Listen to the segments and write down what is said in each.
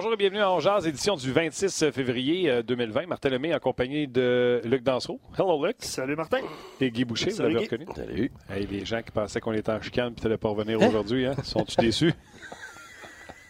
Bonjour et bienvenue à Jazz, édition du 26 février 2020. Euh, Martin Lemay en compagnie de Luc Dansereau. Hello, Luc. Salut, Martin. Et Guy Boucher, Salut, vous l'avez reconnu. Salut. Hey, les gens qui pensaient qu'on était en chicane et tu n'allais pas revenir aujourd'hui, hein? sont-tu déçus?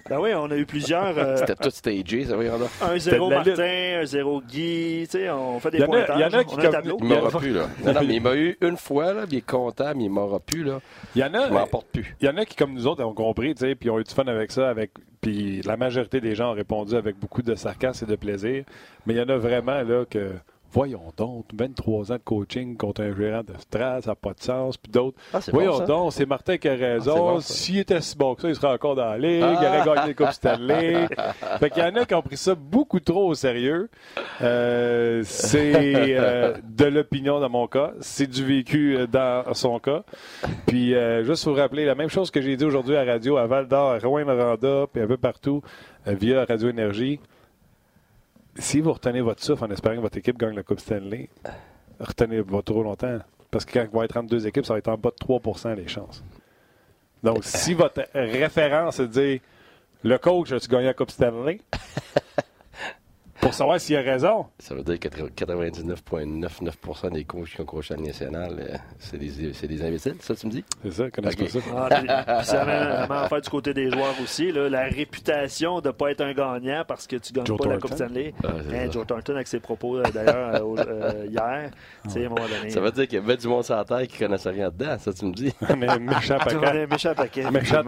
Ben oui, on a eu plusieurs. euh, C'était tout stagé, ça va y en a. 1-0 C'était de la Martin, 1-0 Guy. Tu sais, on fait des pointages. il y en a qui on a un comme- tableau. Il m'aura plus, là. Non, non, mais il m'a eu une fois, là, il est content, mais il m'aura plus, là. Il y en a, Je m'en porte plus. il y en a qui, comme nous autres, ont compris, tu sais, puis ont eu du fun avec ça, avec, puis la majorité des gens ont répondu avec beaucoup de sarcasme et de plaisir. Mais il y en a vraiment, là, que, voyons donc, 23 ans de coaching contre un gérant de strass, ça n'a pas de sens, puis d'autres. Ah, Voyons bon, donc, c'est Martin qui a raison. Ah, bon, ça. S'il était si bon que ça, il serait encore dans la ligue. Ah. Il aurait gagné les Coupe Stanley. fait qu'il y en a qui ont pris ça beaucoup trop au sérieux. Euh, c'est euh, de l'opinion dans mon cas. C'est du vécu euh, dans son cas. Puis, euh, juste vous rappeler la même chose que j'ai dit aujourd'hui à radio, à Val d'Or, à Rouen-Noranda, puis un peu partout, via Radio Énergie. Si vous retenez votre souffle en espérant que votre équipe gagne la Coupe Stanley, retenez pas trop longtemps. Parce que quand il va être entre deux équipes, ça va être en bas de 3% les chances. Donc, si votre référence est de dire le coach, as-tu gagné la Coupe Stanley? Pour savoir s'il a raison. Ça veut dire que 99,99% des coachs qui ont coaché à la nationale, euh, c'est des, c'est des imbéciles, ça, tu me dis? C'est ça, connais Ok. pas ça? Ah, puis- puis ça a même affaire du côté des joueurs aussi. Là, la réputation de ne pas être un gagnant parce que tu ne gagnes Joe pas la. Coupe Stanley. Ah, Hein. Joe Thornton avec ses propos euh, d'ailleurs euh, euh, hier. Tu sais, à un moment donné. Ça veut dire qu'il y avait du monde sur la terre qui connaissait rien dedans, ça, tu me dis? Mais méchant Tu paquet. méchant paquet. Méchant.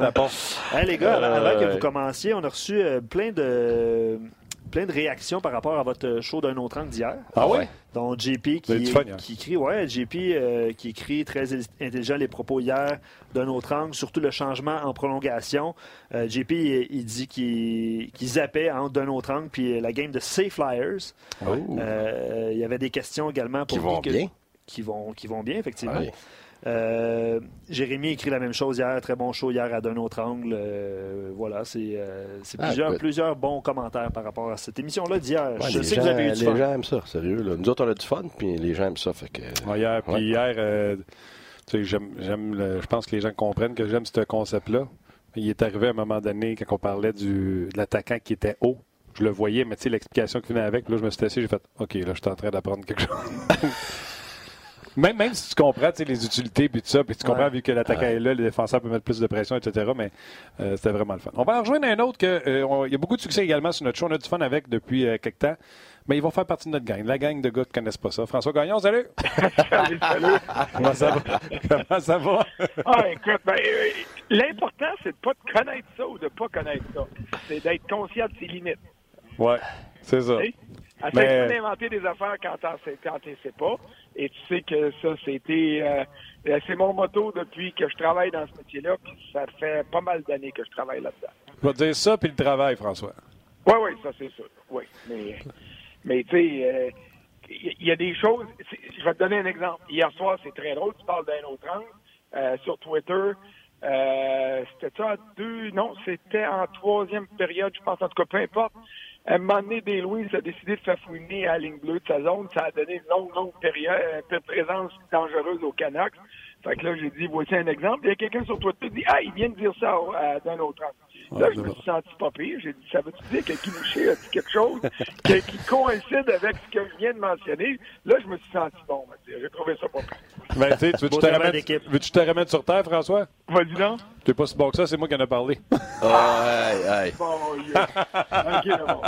Hey, les gars, avant, avant que Euh, vous commenciez, on a reçu euh, plein de plein de réactions par rapport à votre show d'un autre angle d'hier. Ah ouais? Donc JP avez qui, fun hier. qui écrit, ouais, JP euh, qui écrit très intelligent les propos hier d'un autre angle, surtout le changement en prolongation. Euh, JP il, il dit qu'il zappait entre d'un autre angle puis la game de Safe Flyers. Oh. Euh, il y avait des questions également pour Qui vont que- bien. Qui vont, qui vont bien, effectivement. Ouais. Euh, Jérémy écrit la même chose hier, très bon show hier à d'un autre angle. Euh, voilà, c'est euh, Ah, plusieurs, bons commentaires par rapport à cette émission-là d'hier. Ouais, Je les sais gens, que vous avez eu du les fun. gens aiment ça, sérieux. Là. Nous autres, on a du fun, puis les gens aiment ça. Fait que... Ouais, hier, puis Ouais. hier, euh, tu sais, j'aime, j'aime le- je pense que les gens comprennent que j'aime ce concept-là. Il est arrivé à un moment donné, quand on parlait du, de l'attaquant qui était haut, je le voyais, mais tu sais, l'explication qui venait avec, là, je me suis assis, j'ai fait, OK, là, je suis en train d'apprendre quelque chose. même, même si tu comprends, les utilités, puis tout ça, puis tu comprends, Ouais. vu que l'attaquant Ouais. est là, le défenseur peut mettre plus de pression, etc., mais euh, c'était vraiment le fun. On va en rejoindre un autre que, euh, il y a beaucoup de succès également sur notre show, on a du fun avec depuis euh, quelque temps, mais ils vont faire partie de notre gang, la gang de gars qui connaissent pas ça. François Gagnon, salut! Salut, salut. Comment ça va? Comment ça va? Ah, écoute, ben, euh, l'important, c'est de pas de connaître ça ou de pas connaître ça. C'est d'être conscient de ses limites. Ouais, c'est ça. Essaye d'inventer des affaires quand quand t'en sais pas. Et tu sais que ça, c'était, euh, euh, c'est mon motto depuis que je travaille dans ce métier-là, puis ça fait pas mal d'années que je travaille là-dedans. Je vais te dire ça, puis le travail, François. Oui, oui, ça c'est sûr. Oui, mais, mais tu sais, euh, il y, y a des choses. Je vais te donner un exemple. Hier soir, c'est très drôle. Tu parles d'un autre angle euh, sur Twitter. Euh, c'était ça à deux. Non, c'était en troisième période, je pense. En tout cas, peu importe. À un moment donné, Des Louis a décidé de faire fouiner à la ligne bleue de sa zone. Ça a donné une longue, longue période, euh, présence dangereuse au Canucks. Fait que là, j'ai dit, voici un exemple. Il y a quelqu'un sur Twitter qui dit, ah, il vient de dire ça à- d'un autre angle. Là, je me suis senti pas pire. J'ai dit, ça veut-tu dire que Guy Boucher a dit quelque chose qui, qui coïncide avec ce que je viens de mentionner? Là, je me suis senti bon. J'ai trouvé ça pas pire. Ben, tu sais, tu veux-tu te remettre, d'équipe. veux-tu te remettre sur terre, François? Vas-y donc. T'es pas si bon que ça, c'est moi qui en ai parlé. Ah. Bon, yeah. Là, bon.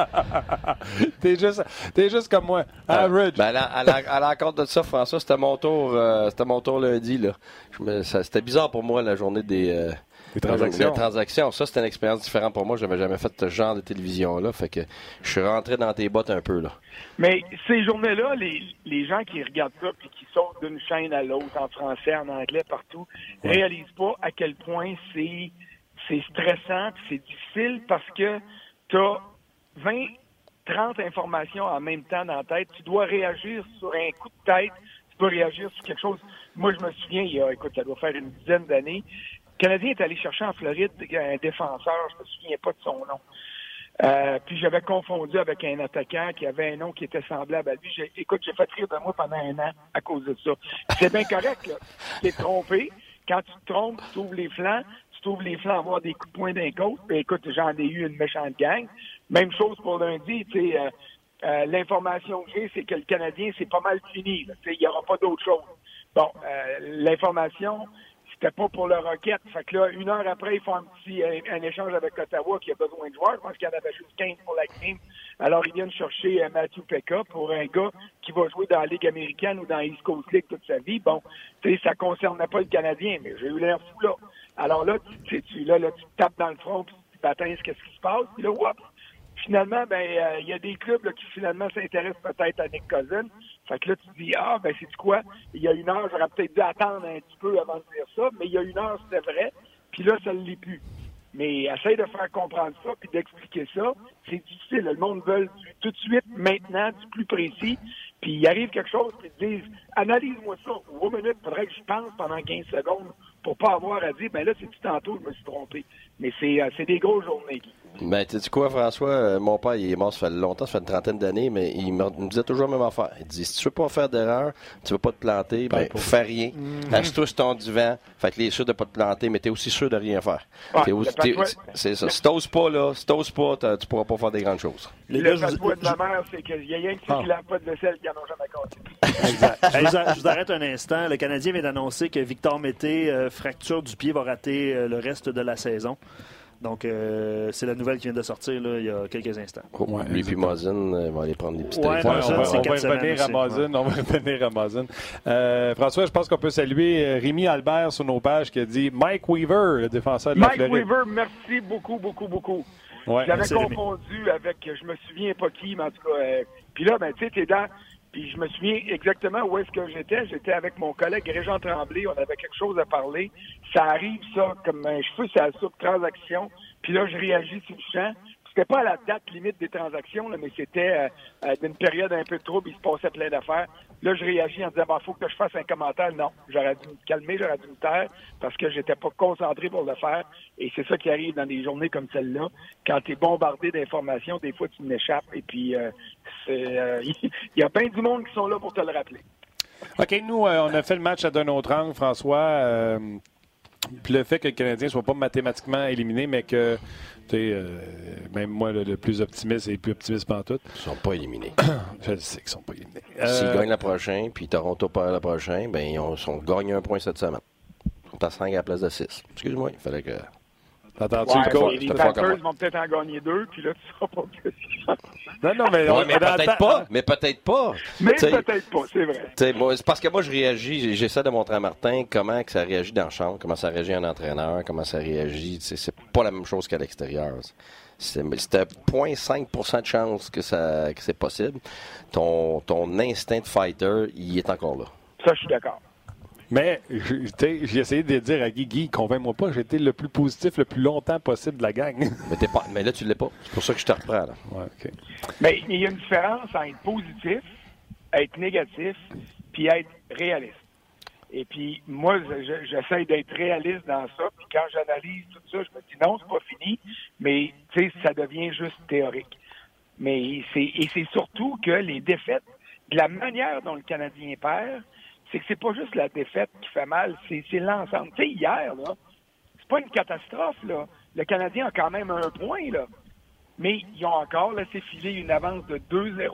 t'es, juste, t'es juste comme moi. Average. Ben, à, la- à l'encontre de ça, François, c'était mon tour, euh, c'était mon tour lundi. Là. Je me- ça- c'était bizarre pour moi la journée des, euh, Les transactions. Ça, c'était une expérience différente pour moi. Je n'avais jamais fait ce genre de télévision-là. Fait que je suis rentré dans tes bottes un peu. là. Mais ces journées-là, les, les gens qui regardent ça puis qui sautent d'une chaîne à l'autre, en français, en anglais, partout, réalisent pas à quel point c'est c'est stressant puis c'est difficile parce que tu as 20, 30 informations en même temps dans la tête. Tu dois réagir sur un coup de tête. Tu dois réagir sur quelque chose. Moi, je me souviens, il y a, écoute, ça doit faire une dizaine d'années, Canadien est allé chercher en Floride un défenseur, je me souviens pas de son nom. Euh, puis j'avais confondu avec un attaquant qui avait un nom qui était semblable à lui. Écoute, j'ai fait rire de moi pendant un an à cause de ça. C'est bien correct, là. Tu t'es trompé. Quand tu te trompes, tu ouvres les flancs, tu t'ouvres les flancs à avoir des coups de poing d'un côté. Puis écoute, j'en ai eu une méchante gang. Même chose pour lundi, tu sais, euh, euh, l'information que j'ai, c'est que le Canadien, c'est pas mal fini. Il n'y aura pas d'autre chose. Bon, l'information, c'était pas pour le Rocket. Fait que là, une heure après, ils font un petit un, un échange avec Ottawa qui a besoin de joueurs. Je pense qu'il en avait juste 15 pour la game. Alors, ils viennent chercher euh, Matthew Pekka pour un gars qui va jouer dans la Ligue américaine ou dans East Coast League toute sa vie. Bon, tu sais, ça concernait pas le Canadien, mais j'ai eu l'air fou là. Alors là, tu, tu, là, là, tu tapes dans le front, puis tu baptises qu'est-ce qui se passe. Puis là, whoop, finalement, ben, euh, il y a des clubs qui finalement s'intéressent peut-être à Nick Cousin. Fait que là, tu dis, ah, ben, c'est quoi? Il y a une heure, j'aurais peut-être dû attendre un petit peu avant de dire ça, mais il y a une heure, c'était vrai. Puis là, ça ne l'est plus. Mais essaye de faire comprendre ça, puis d'expliquer ça. C'est difficile. Le monde veut du tout de suite, maintenant, du plus précis. Puis il arrive quelque chose, puis ils disent, analyse-moi ça. Ou une minute, faudrait que je pense pendant 15 secondes pour pas avoir à dire, ben là, c'est tout tantôt, je me suis trompé? Mais c'est euh, des grosses journées. Ben, tu sais quoi, François? Euh, mon père, il est mort, ça fait longtemps, ça fait une trentaine d'années, mais il me, il me disait toujours la même affaire. Il dit, si tu veux pas faire d'erreur, tu veux pas te planter, ben, fais rien. Assieds-toi sur ton divan. Fait que les sûr de pas te planter, mais t'es aussi sûr de rien faire. C'est ça. Si t'oses pas, là, si t'oses pas, tu pourras pas faire des grandes choses. Les le gars, je vous- fatwa de ma mère, c'est qu'il y a rien que ceux Ah. qui pas de vaisselle qui en ont jamais cassé. Exact. je, vous a- je vous arrête un instant. Le Canadien vient d'annoncer que Victor Mété, euh, fracture du pied, va rater euh, le reste de la saison. Donc, euh, c'est la nouvelle qui vient de sortir là, il y a quelques instants. Oh, Ouais, lui puis euh, vont aller prendre des petits Ouais, téléphones. Ouais, Amazon, on va, on va semaines à. On va revenir à Amazon. Euh, François, je pense qu'on peut saluer euh, Rémi Albert sur nos pages qui a dit Mike Weaver, le défenseur de la Mike. Weaver, merci beaucoup, beaucoup, beaucoup. Ouais. J'avais Rémi. confondu avec, je me souviens pas qui, mais en tout cas, euh, puis là, ben, tu sais, t'es dans, puis je me souviens exactement où est-ce que j'étais. J'étais avec mon collègue Régent Tremblay, on avait quelque chose à parler. Ça arrive, ça, comme un cheveu la soupe, transaction, puis là, je réagis sur le champ. C'était pas à la date limite des transactions, mais c'était euh, euh, d'une période un peu trouble, il se passait plein d'affaires. Là, je réagis en disant, il faut que je fasse un commentaire. Non, j'aurais dû me calmer, j'aurais dû me taire, parce que j'étais pas concentré pour le faire. Et c'est ça qui arrive dans des journées comme celle-là. Quand tu es bombardé d'informations, des fois, tu m'échappes. Et puis, euh, il y a plein du monde qui sont là pour te le rappeler. OK, nous, on a fait le match à d'un autre angle, François. Puis le fait que le Canadien ne soit pas mathématiquement éliminé, mais que, tu sais, euh, même moi, le, le plus optimiste et le plus optimiste en tout, Ils sont pas éliminés. je sais qu'ils sont pas éliminés. S'ils Euh, gagnent la prochaine, puis Toronto perd la prochaine, ben, ils ont, sont gagnés un point cette semaine. Ils sont à 5 à la place de 6. Excuse-moi, il fallait que. T'entends-tu Ouais, le coach? les Packers vont peut-être en gagner deux, puis là, tu seras pas plus. Non, non, mais, Ouais, mais peut-être pas. Mais peut-être pas. Mais peut-être pas, c'est vrai. t'sais, moi, c'est parce que moi, je réagis, j'essaie de montrer à Martin comment que ça réagit dans le champ, comment ça réagit un entraîneur, comment ça réagit. C'est pas la même chose qu'à l'extérieur. C'est- C'était 0.5% de chance que, ça, que c'est possible. Ton, ton instinct de fighter, il est encore là. Ça, je suis d'accord. Mais je- tu sais, j'ai essayé de dire à Guy, Guy, convainc-moi pas, j'ai été le plus positif le plus longtemps possible de la gang. Mais, t'es pas, mais là, tu l'es pas. C'est pour ça que je te reprends. Là. Ouais. Mais il y a une différence entre être positif, être négatif, puis être réaliste. Et puis, moi, je- je- j'essaie d'être réaliste dans ça. Puis quand j'analyse tout ça, je me dis non, c'est pas fini. Mais, tu sais, ça devient juste théorique. Mais c'est, et c'est surtout que les défaites, de la manière dont le Canadien perd, c'est que c'est pas juste la défaite qui fait mal, c'est, l'ensemble. Tu sais, hier, là, c'est pas une catastrophe, là. Le Canadien a quand même un point, là. Mais ils ont encore laissé filer une avance de 2-0.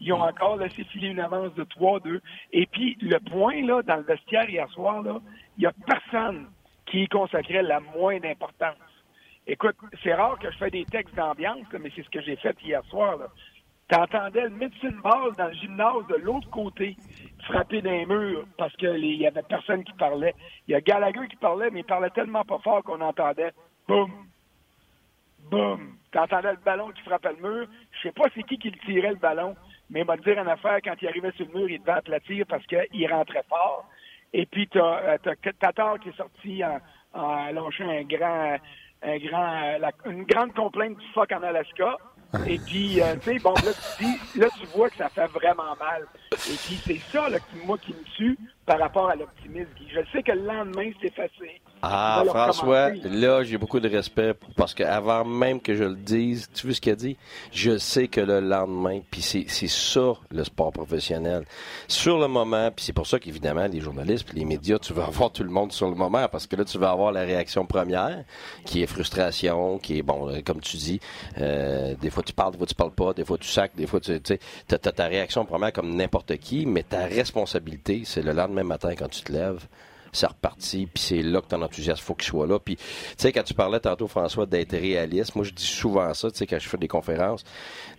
Ils ont encore laissé filer une avance de 3-2. Et puis, le point, là, dans le vestiaire hier soir, là, il n'y a personne qui y consacrait la moindre importance. Écoute, c'est rare que je fais des textes d'ambiance, mais c'est ce que j'ai fait hier soir. Là. T'entendais le médecine base dans le gymnase de l'autre côté frapper d'un mur parce qu'il y avait personne qui parlait. Il y a Gallagher qui parlait, mais il parlait tellement pas fort qu'on entendait boum, boum. T'entendais le ballon qui frappait le mur. Je sais pas c'est qui qui le tirait le ballon, mais il m'a dire en affaire, quand il arrivait sur le mur, il devait aplatir parce qu'il rentrait fort. Et puis t'as euh, Tatar qui est sorti en, en un grand un grand euh, une grande complainte du fuck en Alaska. Et puis, euh, tu sais, bon, là tu, dis, là, tu vois que ça fait vraiment mal. Et puis, c'est ça, là, qui, moi, qui me tue par rapport à l'optimisme. Je sais que le lendemain, c'est facile. Ah, François, là, j'ai beaucoup de respect parce qu'avant même que je le dise, tu vois ce qu'il a dit? Je sais que le lendemain, puis c'est ça le sport professionnel. Sur le moment, puis c'est pour ça qu'évidemment, les journalistes puis les médias, tu vas avoir tout le monde sur le moment parce que là, tu vas avoir la réaction première qui est frustration, qui est, bon, euh, comme tu dis, euh, des fois tu parles, des fois tu parles pas, des fois tu sacs, des fois tu sais, as, ta réaction première comme n'importe qui, mais ta responsabilité, c'est le lendemain matin quand tu te lèves c'est reparti, puis c'est là que ton enthousiasme faut qu'il soit là. Puis, tu sais, quand tu parlais tantôt, François, d'être réaliste, moi, je dis souvent ça, tu sais, quand je fais des conférences,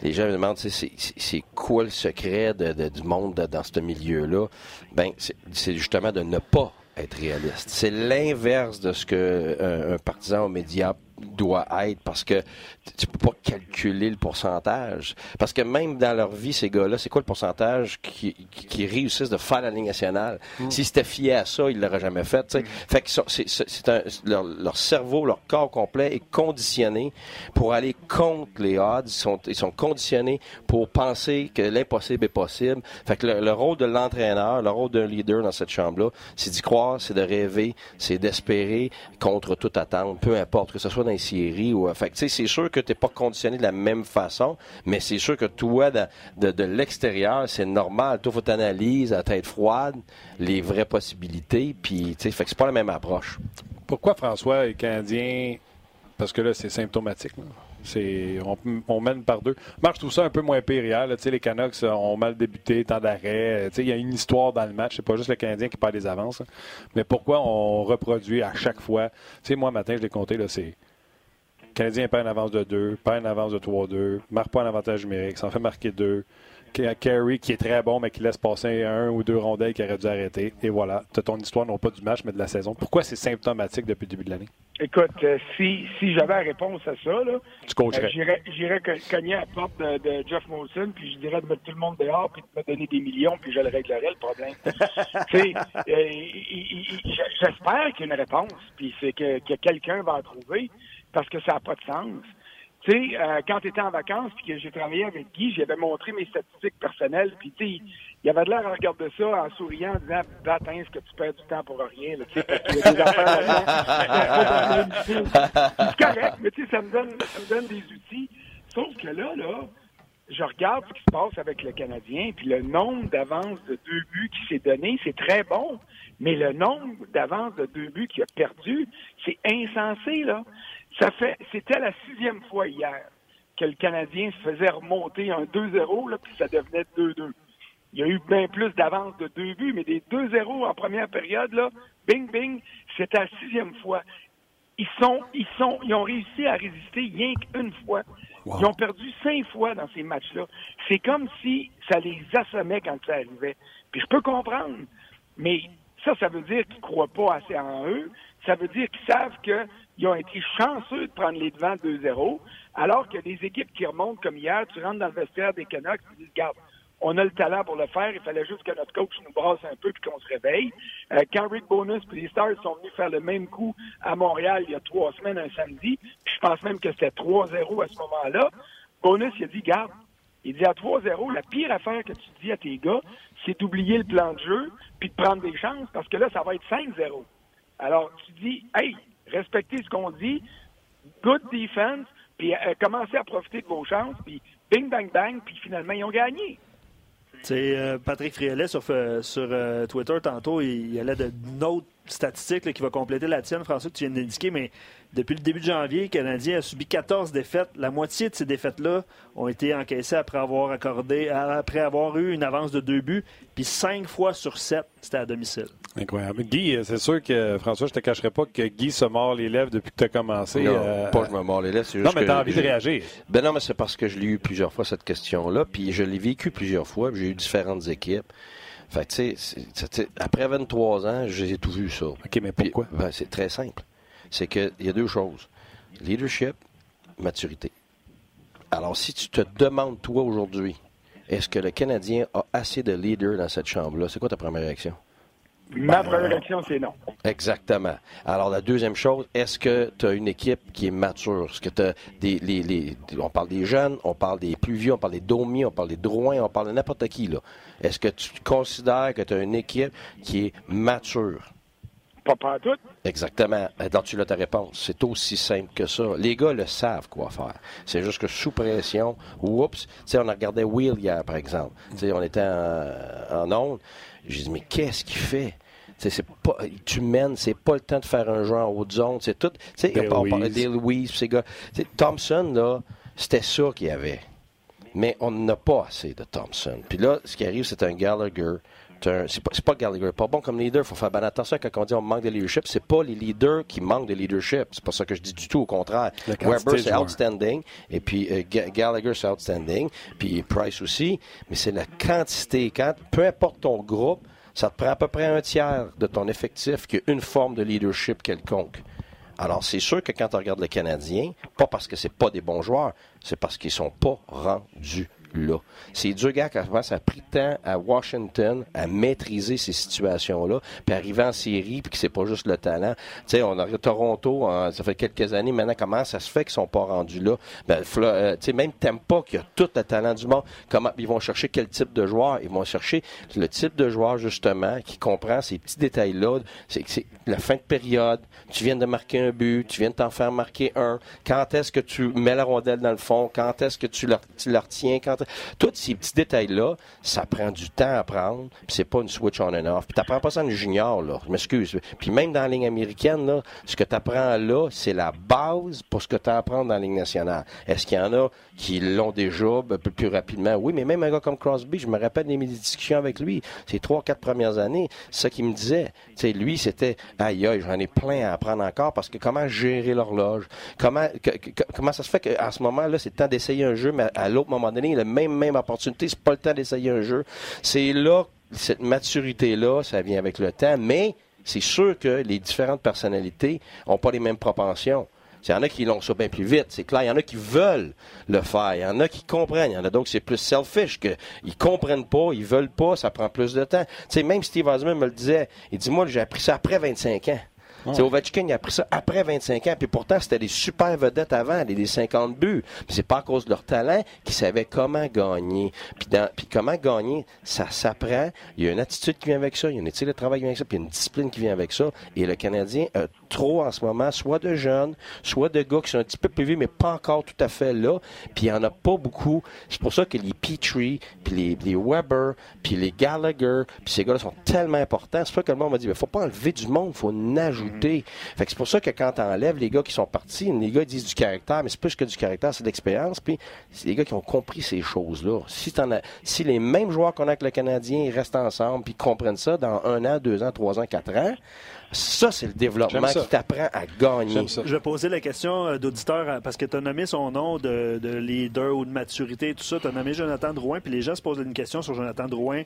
les gens me demandent, c'est quoi le secret du monde dans ce milieu-là? Ben, c'est justement de ne pas être réaliste. C'est l'inverse de ce que euh, un, partisan aux médias doit être parce que tu peux pas calculer le pourcentage. Parce que même dans leur vie, ces gars-là, c'est quoi le pourcentage qui, qui, réussissent de faire la ligne nationale? Mm. S'ils s'étaient fiés à ça, ils l'auraient jamais fait. Mm. Fait que c'est un, leur, leur, cerveau, leur corps complet est conditionné pour aller contre les odds. Ils sont, ils sont conditionnés pour penser que l'impossible est possible. Fait que le, rôle de l'entraîneur, le rôle d'un leader dans cette chambre-là, c'est d'y croire, c'est de rêver, c'est d'espérer contre toute attente, peu importe que ce soit dans les ou. Fait que, c'est sûr que tu n'es pas conditionné de la même façon, mais c'est sûr que toi, de, de, l'extérieur, c'est normal. Toi, faut t'analyser à tête froide les vraies possibilités, puis, tu sais, c'est pas la même approche. Pourquoi François est Canadien? Parce que là, c'est symptomatique. C'est, on, mène par deux. Moi, je trouve ça un peu moins pire les Canucks ont mal débuté, temps d'arrêt. Il y a une histoire dans le match. C'est pas juste le Canadien qui perd des avances. Mais pourquoi on reproduit à chaque fois? sais, moi, matin, je l'ai compté, là, c'est Canadien perd une avance de 2, perd une avance de 3-2, marque pas un avantage numérique, s'en fait marquer 2. Carey qui est très bon, mais qui laisse passer un ou deux rondelles qui aurait dû arrêter. Et voilà, tu as ton histoire, non pas du match, mais de la saison. Pourquoi c'est symptomatique depuis le début de l'année? Écoute, euh, si, si j'avais la réponse à ça, là, tu. Euh, j'irais cogner à la porte de, Jeff Molson, puis je dirais de mettre tout le monde dehors, puis de me donner des millions, puis je le réglerais, le problème. euh, J'espère qu'il y a une réponse, puis c'est que, que quelqu'un va en trouver parce que ça n'a pas de sens. Tu sais, euh, quand tu étais en vacances puis que j'ai travaillé avec Guy, j'avais montré mes statistiques personnelles, puis tu sais, il avait l'air à regarder ça en souriant, en disant Attends, est-ce que tu perds du temps pour rien, tu sais, parce qu'il y a des affaires C'est correct, mais tu sais, ça me donne ça me donne des outils. Sauf que là, là, je regarde ce qui se passe avec le Canadien, puis le nombre d'avances de deux buts qui s'est donné, c'est très bon. Mais le nombre d'avances de deux buts qu'il a perdu, c'est insensé, là. Ça fait, c'était la sixième fois hier que le Canadien se faisait remonter un 2-0, là, puis ça devenait 2-2. Il y a eu bien plus d'avance de deux buts, mais des 2-0 en première période, là, bing, bing, c'était la sixième fois. Ils sont, ils sont, ils ont réussi à résister rien qu'une fois. Ils ont perdu cinq fois dans ces matchs-là. C'est comme si ça les assommait quand ça arrivait. Puis je peux comprendre, mais ça, ça veut dire qu'ils ne croient pas assez en eux. Ça veut dire qu'ils savent qu'ils ont été chanceux de prendre les devants 2-0, alors que les équipes qui remontent comme hier, tu rentres dans le vestiaire des Canucks, tu dis, regarde, on a le talent pour le faire. Il fallait juste que notre coach nous brasse un peu puis qu'on se réveille. Euh, quand Rick Bonus et les Stars sont venus faire le même coup à Montréal il y a trois semaines, un samedi, puis je pense même que c'était 3-0 à ce moment-là, Bonus, il a dit, garde, il dit à 3-0, la pire affaire que tu dis à tes gars, c'est d'oublier le plan de jeu puis de prendre des chances parce que là, ça va être 5-0. Alors, tu dis, hey, respectez ce qu'on dit, good defense, puis euh, commencez à profiter de vos chances, puis bing, bang, bang, puis finalement, ils ont gagné. C'est euh, Patrick Friolet sur, euh, sur Twitter tantôt, il, il allait de autre statistique qui va compléter la tienne, François, que tu viens d'indiquer, mais depuis le début de janvier, le Canadien a subi 14 défaites. La moitié de ces défaites-là ont été encaissées après avoir accordé, après avoir eu une avance de deux buts, puis cinq fois sur sept, c'était à domicile. Incroyable. Guy, c'est sûr que, François, je te cacherai pas que Guy se mord les lèvres depuis que tu as commencé. Non, euh, pas je me mords les lèvres, c'est juste Non, mais tu as envie de réagir. Ben non, mais c'est parce que je l'ai eu plusieurs fois, cette question-là, puis je l'ai vécu plusieurs fois, j'ai eu différentes équipes. Fait tu sais, après 23 ans, j'ai tout vu ça. OK, mais pourquoi? Ben, c'est très simple. C'est qu'il y a deux choses. Leadership, maturité. Alors, si tu te demandes, toi, aujourd'hui, est-ce que le Canadien a assez de leaders dans cette chambre-là? C'est quoi ta première réaction? Ma première réaction, c'est non. Exactement. Alors, la deuxième chose, est-ce que tu as une équipe qui est mature? Est-ce que tu des. Les, on parle des jeunes, on parle des plus vieux, on parle des Domi, on parle des Drouin, on parle de n'importe qui, là. Est-ce que tu considères que tu as une équipe qui est mature? Pas pas tout. Exactement. Alors, tu as ta réponse. C'est aussi simple que ça. Les gars le savent quoi faire. C'est juste que sous pression, oups, tu sais, on a regardé Will hier, par exemple. Tu sais, on était en, en onde. J'ai dit, mais qu'est-ce qu'il fait? c'est pas, tu mènes, c'est pas le temps de faire un jeu en haute zone. C'est tout. Tu sais, des Louise, ces gars. Thompson, là, c'était ça qu'il y avait. Mais on n'a pas assez de Thompson. Puis là, ce qui arrive, c'est un Gallagher. C'est pas, pas Gallagher, pas bon comme leader. Il faut faire bien attention quand on dit on manque de leadership. C'est pas les leaders qui manquent de leadership. C'est pas ça que je dis du tout. Au contraire, Weber c'est outstanding, et puis euh, Gallagher c'est outstanding, puis Price aussi. Mais c'est la quantité. Quand peu importe ton groupe, ça te prend à peu près un tiers de ton effectif qui a une forme de leadership quelconque. Alors, c'est sûr que quand on regarde le Canadien, pas parce que c'est pas des bons joueurs, c'est parce qu'ils sont pas rendus là. C'est deux gars qui ça a pris temps à Washington à maîtriser ces situations-là, puis arriver en série, puis que c'est pas juste le talent. Tu sais, on a Toronto, ça fait quelques années maintenant, comment ça se fait qu'ils sont pas rendus là? Ben, euh, tu sais, même pas qui a tout le talent du monde, comment ils vont chercher quel type de joueur? Ils vont chercher le type de joueur, justement, qui comprend ces petits détails-là. C'est la fin de période, tu viens de marquer un but, tu viens de t'en faire marquer un. Quand est-ce que tu mets la rondelle dans le fond? Quand est-ce que tu leur, tu leur tiens? Quand tous ces petits détails-là, ça prend du temps à prendre, puis c'est pas une switch on and off. Puis t'apprends pas ça en junior, là. Je m'excuse. Puis même dans la ligne américaine, là, ce que tu apprends là, c'est la base pour ce que tu apprends dans la ligne nationale. Est-ce qu'il y en a qui l'ont déjà un peu plus rapidement? Oui, mais même un gars comme Crosby, je me rappelle des discussions avec lui, ces trois, quatre premières années, c'est ça qu'il me disait. sais, lui, c'était, aïe, aïe, j'en ai plein à apprendre encore parce que comment gérer l'horloge? Comment, comment ça se fait qu'à ce moment-là, c'est le temps d'essayer un jeu, mais à l'autre moment donné, le même, même opportunité, c'est pas le temps d'essayer un jeu. C'est là, cette maturité-là, ça vient avec le temps, mais c'est sûr que les différentes personnalités n'ont pas les mêmes propensions. Il y en a qui l'ont ça bien plus vite, c'est clair. Il y en a qui veulent le faire. Il y en a qui comprennent. Il y en a d'autres c'est plus selfish, qu'ils comprennent pas, ils veulent pas, ça prend plus de temps. Tu sais, même Steve Osman me le disait. Il dit, moi, j'ai appris ça après 25 ans. Ouais. Ovechkin, il a pris ça après 25 ans. Puis pourtant, c'était des super vedettes avant, des 50 buts. Puis c'est pas à cause de leur talent qu'ils savaient comment gagner. Puis, puis comment gagner, ça s'apprend. Il y a une attitude qui vient avec ça, il y a une éthique de travail qui vient avec ça, puis il y a une discipline qui vient avec ça. Et le Canadien a trop en ce moment, soit de jeunes, soit de gars qui sont un petit peu plus vieux, mais pas encore tout à fait là. Puis il n'y en a pas beaucoup. C'est pour ça que les Petrie, puis les, les Weber, puis les Gallagher, puis ces gars-là sont tellement importants. C'est pour ça que le monde m'a dit, il faut pas enlever du monde, il faut en ajouter. Fait que c'est pour ça que quand tu enlèves les gars qui sont partis, les gars disent du caractère, mais c'est plus que du caractère, c'est de l'expérience. Puis c'est les gars qui ont compris ces choses-là. Si, si les mêmes joueurs qu'on a avec le Canadien restent ensemble, puis comprennent ça dans un an, deux ans, trois ans, quatre ans, ça, c'est le développement qui t'apprend à gagner. Je vais poser la question euh, d'auditeur euh, parce que tu as nommé son nom de, de, leader ou de maturité, tout ça. Tu as nommé Jonathan Drouin, puis les gens se posent une question sur Jonathan Drouin.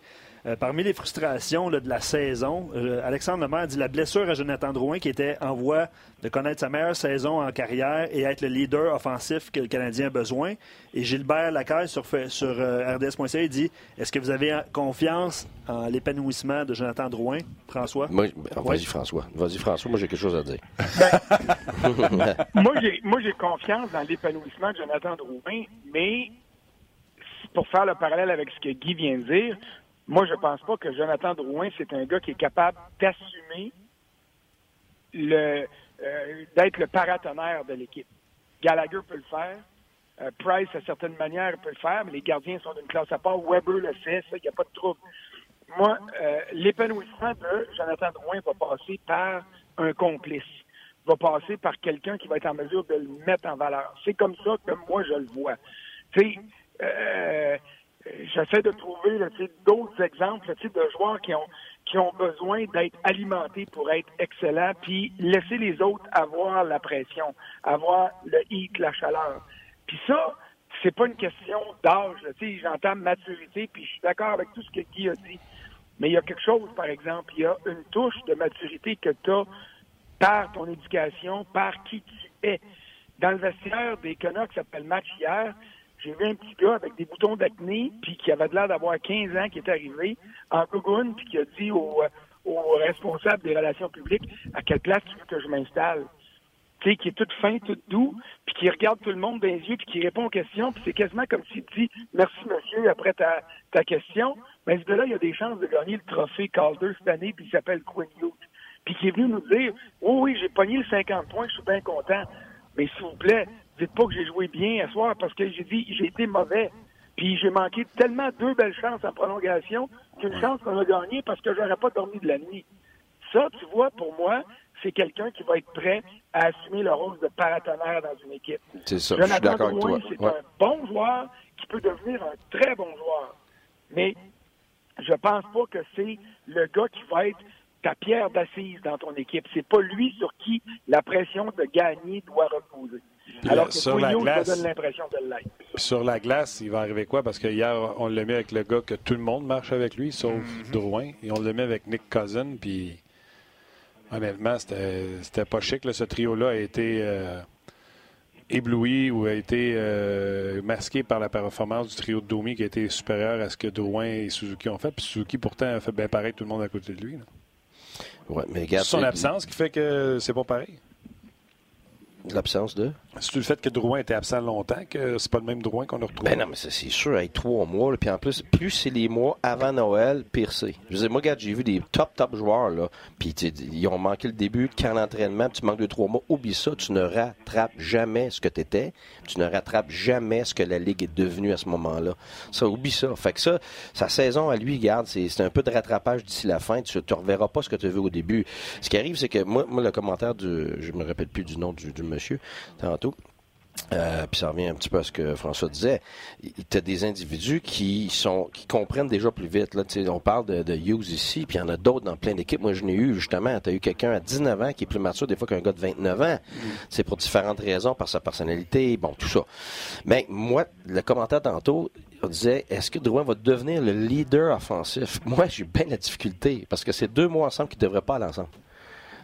Euh, parmi les frustrations de la saison, euh, Alexandre Lemaire dit la blessure à Jonathan Drouin qui était en voie de connaître sa meilleure saison en carrière et être le leader offensif que le Canadien a besoin. Et Gilbert Lacaille sur, sur euh, RDS.ca dit Est-ce que vous avez Confiance en l'épanouissement de Jonathan Drouin, François? Moi, ben, Vas-y, François. Vas-y, François. Moi, j'ai quelque chose à dire. moi, j'ai confiance dans l'épanouissement de Jonathan Drouin, mais pour faire le parallèle avec ce que Guy vient de dire, moi, je pense pas que Jonathan Drouin, c'est un gars qui est capable d'assumer le euh, d'être le paratonnerre de l'équipe. Gallagher peut le faire. Euh, Price, à certaines manières, peut le faire, mais les gardiens sont d'une classe à part. Weber le fait, ça, il n'y a pas de trouble. Moi, euh, l'épanouissement de Jonathan Drouin va passer par un complice, va passer par quelqu'un qui va être en mesure de le mettre en valeur. C'est comme ça que moi, je le vois. Tu sais, j'essaie de trouver d'autres exemples de joueurs qui ont qui ont besoin d'être alimentés pour être excellents, puis laisser les autres avoir la pression, avoir le heat, la chaleur. Puis ça, c'est pas une question d'âge. J'entends maturité, puis je suis d'accord avec tout ce que Guy a dit. Mais il y a quelque chose, par exemple, il y a une touche de maturité que tu as par ton éducation, par qui tu es. Dans le vestiaire des Canucks, ça s'appelle match hier, j'ai vu un petit gars avec des boutons d'acné, puis qui avait l'air d'avoir 15 ans, qui est arrivé en Gogun, puis qui a dit au, euh, au responsable des relations publiques à quelle place tu veux que je m'installe. Tu sais, qui est tout fin, tout doux, puis qui regarde tout le monde dans les yeux, puis qui répond aux questions, puis c'est quasiment comme s'il dit merci monsieur après ta, ta question. Mais ce gars-là, il a des chances de gagner le trophée Calder cette année, puis il s'appelle Quinn Hughes. puis qui est venu nous dire Oui, oui, j'ai pogné le 50 points, je suis bien content. Mais s'il vous plaît, dites pas que j'ai joué bien ce soir parce que j'ai dit j'ai été mauvais. Puis j'ai manqué tellement deux belles chances en prolongation qu'une chance qu'on a gagné parce que j'aurais pas dormi de la nuit. Ça, tu vois, pour moi, c'est quelqu'un qui va être prêt à assumer le rôle de paratonnerre dans une équipe. C'est ça, je suis d'accord avec toi. C'est un bon joueur qui peut devenir un très bon joueur. Mais je pense pas que c'est le gars qui va être ta pierre d'assise dans ton équipe. C'est pas lui sur qui la pression de gagner doit reposer. Alors que sur la glace, donne l'impression de l'être. Sur la glace, il va arriver quoi? Parce que hier, on le met avec le gars que tout le monde marche avec lui, sauf mm-hmm. Drouin. Et on le met avec Nick Cousin, puis honnêtement, c'était pas chic. Ce trio-là a été euh, ébloui ou a été euh, masqué par la performance du trio de Domi qui a été supérieur à ce que Drouin et Suzuki ont fait. Puis Suzuki, pourtant, a fait bien pareil tout le monde à côté de lui. C'est son absence qui fait que c'est pas pareil. L'absence de? C'est le fait que Drouin était absent longtemps que c'est pas le même Drouin qu'on a retrouvé. Ben non, mais c'est sûr, avec trois mois. Puis en plus, plus c'est les mois avant Noël, pire c'est. Je veux dire, moi, regarde, j'ai vu des top, top joueurs, là. Puis ils ont manqué le début, quand l'entraînement, tu manques de trois mois. Oublie ça, tu ne rattrapes jamais ce que tu étais. Tu ne rattrapes jamais ce que la Ligue est devenue à ce moment-là. Ça, oublie ça. Fait que ça, sa saison à lui, garde, c'est un peu de rattrapage d'ici la fin. Tu ne reverras pas ce que tu as vu au début. Ce qui arrive, c'est que moi, moi, le commentaire du. Je me rappelle plus du nom du, du monsieur tantôt. Euh, puis ça revient un petit peu à ce que François disait. Il y a des individus qui sont qui comprennent déjà plus vite. Là, on parle de, de Hughes ici, puis il y en a d'autres dans plein d'équipes. Moi, je n'ai eu justement. Tu as eu quelqu'un à 19 ans qui est plus mature des fois qu'un gars de 29 ans. C'est pour différentes raisons, par sa personnalité, bon, tout ça. Mais moi, le commentaire tantôt, on disait, est-ce que Drouin va devenir le leader offensif? Moi, j'ai bien la difficulté, parce que c'est deux mois ensemble qui ne devraient pas aller ensemble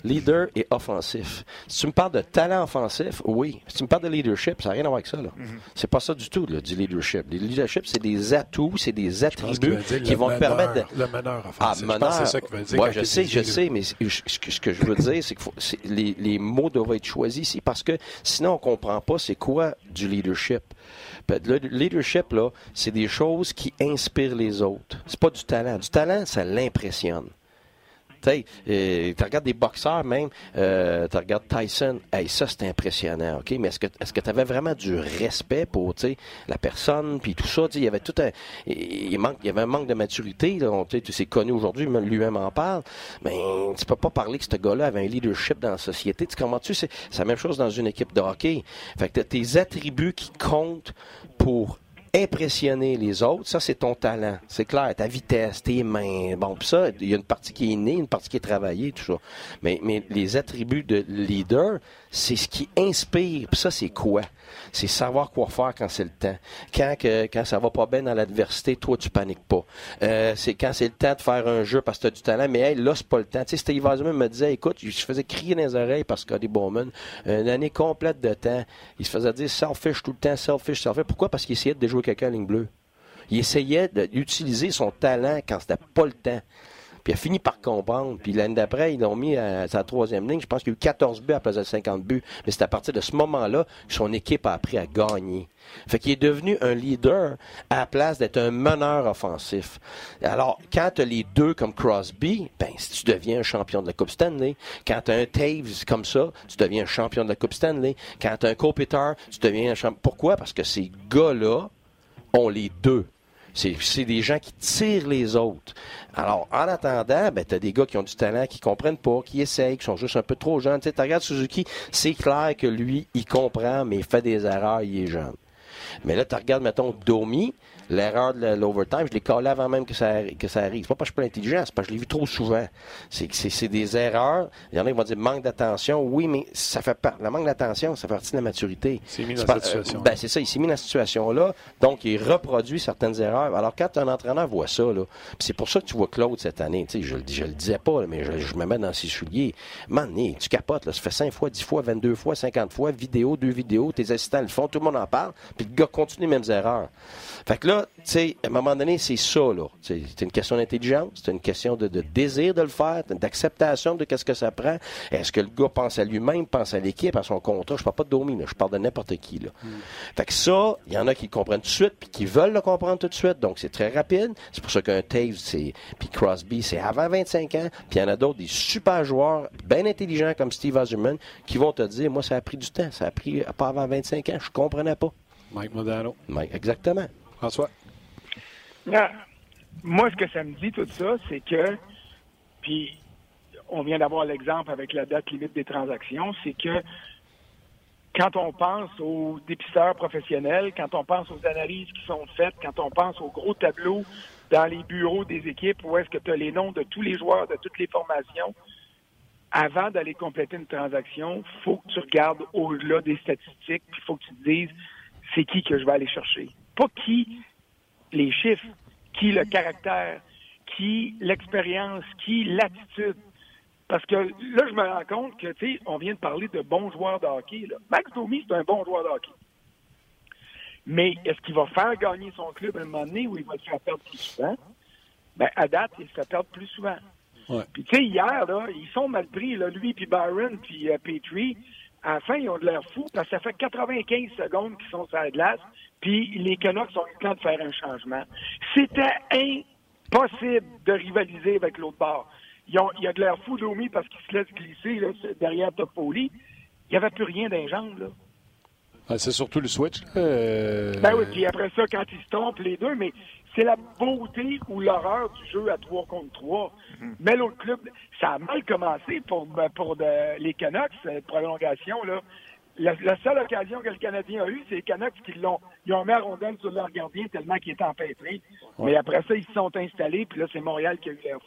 leader et offensif. Si tu me parles de talent offensif, oui. Si tu me parles de leadership, ça n'a rien à voir avec ça. Là. Mm-hmm. C'est pas ça du tout, là, du leadership. Le leadership, c'est des atouts, c'est des attributs qui vont te permettre de... Le meneur offensif. Ah, meneur. c'est ça qu'il veut dire. Ouais, je sais, je sais, mais ce que je veux dire, c'est que les, les mots doivent être choisis ici parce que sinon, on comprend pas c'est quoi du leadership. Le leadership, là, c'est des choses qui inspirent les autres. C'est pas du talent. Du talent, ça l'impressionne. Euh, tu regardes des boxeurs même, euh, tu regardes Tyson, hey, ça c'est impressionnant, ok, mais est-ce que est-ce que tu avais vraiment du respect pour la personne, puis tout ça, il y avait tout un, il, manque, il y avait un manque de maturité, tu sais, connu aujourd'hui, lui-même en parle, mais tu peux pas parler que ce gars-là avait un leadership dans la société, tu comment tu c'est la même chose dans une équipe de hockey, fait que tes attributs qui comptent pour impressionner les autres, ça, c'est ton talent. C'est clair, ta vitesse, tes mains. Bon, puis ça, il y a une partie qui est née, une partie qui est travaillée, tout ça. Mais, mais les attributs de leader, c'est ce qui inspire. Puis ça, c'est quoi? C'est savoir quoi faire quand c'est le temps. Quand, que, quand ça va pas bien dans l'adversité, toi, tu paniques pas. Euh, c'est quand c'est le temps de faire un jeu parce que tu as du talent, mais hey, là, c'est pas le temps. Tu sais, Steve Eisenman me disait, écoute, je faisais crier dans les oreilles parce qu'Cody Bowman, une année complète de temps, il se faisait dire selfish tout le temps, selfish, selfish. Pourquoi? Parce qu'il essayait de déjouer quelqu'un à ligne bleue. Il essayait d'utiliser son talent quand c'était pas le temps. Puis il a fini par comprendre. Puis l'année d'après, ils l'ont mis à sa troisième ligne. Je pense qu'il y a eu 14 buts à place de 50 buts. Mais c'est à partir de ce moment-là que son équipe a appris à gagner. Fait qu'il est devenu un leader à la place d'être un meneur offensif. Alors, quand tu as les deux comme Crosby, ben, si tu deviens un champion de la Coupe Stanley. Quand tu as un Taves comme ça, tu deviens un champion de la Coupe Stanley. Quand tu as un Kopitar, tu deviens un champion. Pourquoi? Parce que ces gars-là ont les deux. C'est des gens qui tirent les autres. Alors, en attendant, ben, tu des gars qui ont du talent, qui comprennent pas, qui essayent, qui sont juste un peu trop jeunes. Tu regardes Suzuki, c'est clair que lui, il comprend, mais il fait des erreurs, il est jeune. Mais là, tu regardes, mettons, Domi, l'erreur de l'overtime, je l'ai collé avant même que ça, que ça arrive. C'est pas parce que je suis pas intelligent, c'est parce que je l'ai vu trop souvent. C'est c'est des erreurs. Il y en a qui vont dire manque d'attention. Oui, mais ça fait pas. Le manque d'attention, ça fait partie de la maturité. C'est mis dans cette situation. ben, c'est ça, il s'est mis dans cette situation-là. Donc, il reproduit certaines erreurs. Alors, quand un entraîneur voit ça, là, c'est pour ça que tu vois Claude cette année. Tu sais, je, je le disais pas, mais je, me mets dans ses souliers. Man, tu capotes, là. Ça fait 5 fois, 10 fois, 22 fois, 50 fois, vidéo, deux vidéos, tes assistants le font, tout le monde en parle. Puis le gars continue les mêmes erreurs. Fait que là, tu sais, à un moment donné, c'est ça, là. C'est une question d'intelligence, c'est une question de, désir de le faire, d'acceptation de qu'est-ce que ça prend. Est-ce que le gars pense à lui-même, pense à l'équipe, à son contrat? Je parle pas de Domi, je parle de n'importe qui, là. Hmm. Fait que ça, il y en a qui le comprennent tout de suite, puis qui veulent le comprendre tout de suite, donc c'est très rapide. C'est pour ça qu'un Taves, c'est, puis Crosby, c'est avant 25 ans, puis il y en a d'autres, des super joueurs, bien intelligents comme Steve Eiserman, qui vont te dire, moi, ça a pris du temps, ça a pris pas avant 25 ans, je comprenais pas. Mike Modano. Mike, exactement. François? moi, ce que ça me dit, tout ça, c'est que, puis on vient d'avoir l'exemple avec la date limite des transactions, c'est que quand on pense aux dépisteurs professionnels, quand on pense aux analyses qui sont faites, quand on pense aux gros tableaux dans les bureaux des équipes où est-ce que tu as les noms de tous les joueurs de toutes les formations, avant d'aller compléter une transaction, faut que tu regardes au-delà des statistiques, puis il faut que tu te dises c'est qui que je vais aller chercher. Pas qui les chiffres, qui le caractère, qui l'expérience, qui l'attitude. Parce que là, je me rends compte que, tu sais, on vient de parler de bons joueurs de hockey. Max Domi, c'est un bon joueur de hockey. Mais est-ce qu'il va faire gagner son club à un moment donné ou il va le faire perdre plus souvent? Ben, à date, il se fait perdre plus souvent. Puis, tu sais, hier, là, ils sont mal pris, là, lui, puis Byron, puis euh, Petrie à la fin, ils ont de l'air fou parce que ça fait 95 secondes qu'ils sont sur la glace, puis les Canucks ont eu le temps de faire un changement. C'était impossible de rivaliser avec l'autre bord. il y a de l'air fou d'Omi parce qu'il se laisse glisser là, derrière Toffoli. Il n'y avait plus rien dans les jambes. Là. Ah, c'est surtout le switch. Euh... Ben oui, puis après ça, quand ils se trompent les deux, mais c'est la beauté ou l'horreur du jeu à 3 contre 3. Mhm. Mais l'autre club, ça a mal commencé pour, ben, pour les Canucks, cette prolongation. Là. La, seule occasion que le Canadien a eue, c'est les Canucks qui l'ont ils ont mis à rondelle sur leur gardien tellement qu'il était empêtré. Mais après ça, ils se sont installés, puis là, c'est Montréal qui a eu l'air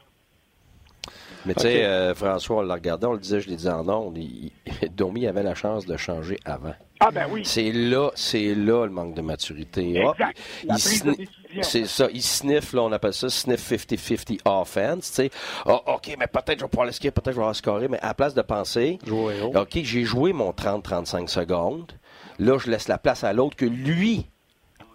mais tu sais, euh, François, on l'a regardé, on le disait, je l'ai dit en ondes, Domi avait la chance de changer avant. Ah ben oui. C'est là, c'est là le manque de maturité. Exact. c'est ça, il sniffe, là, on appelle ça sniff 50-50 offense, tu sais. Ah, OK, mais peut-être je vais pouvoir l'esquiver, peut-être je vais scorer, mais à la place de penser, OK, j'ai joué mon 30-35 secondes, là, je laisse la place à l'autre que lui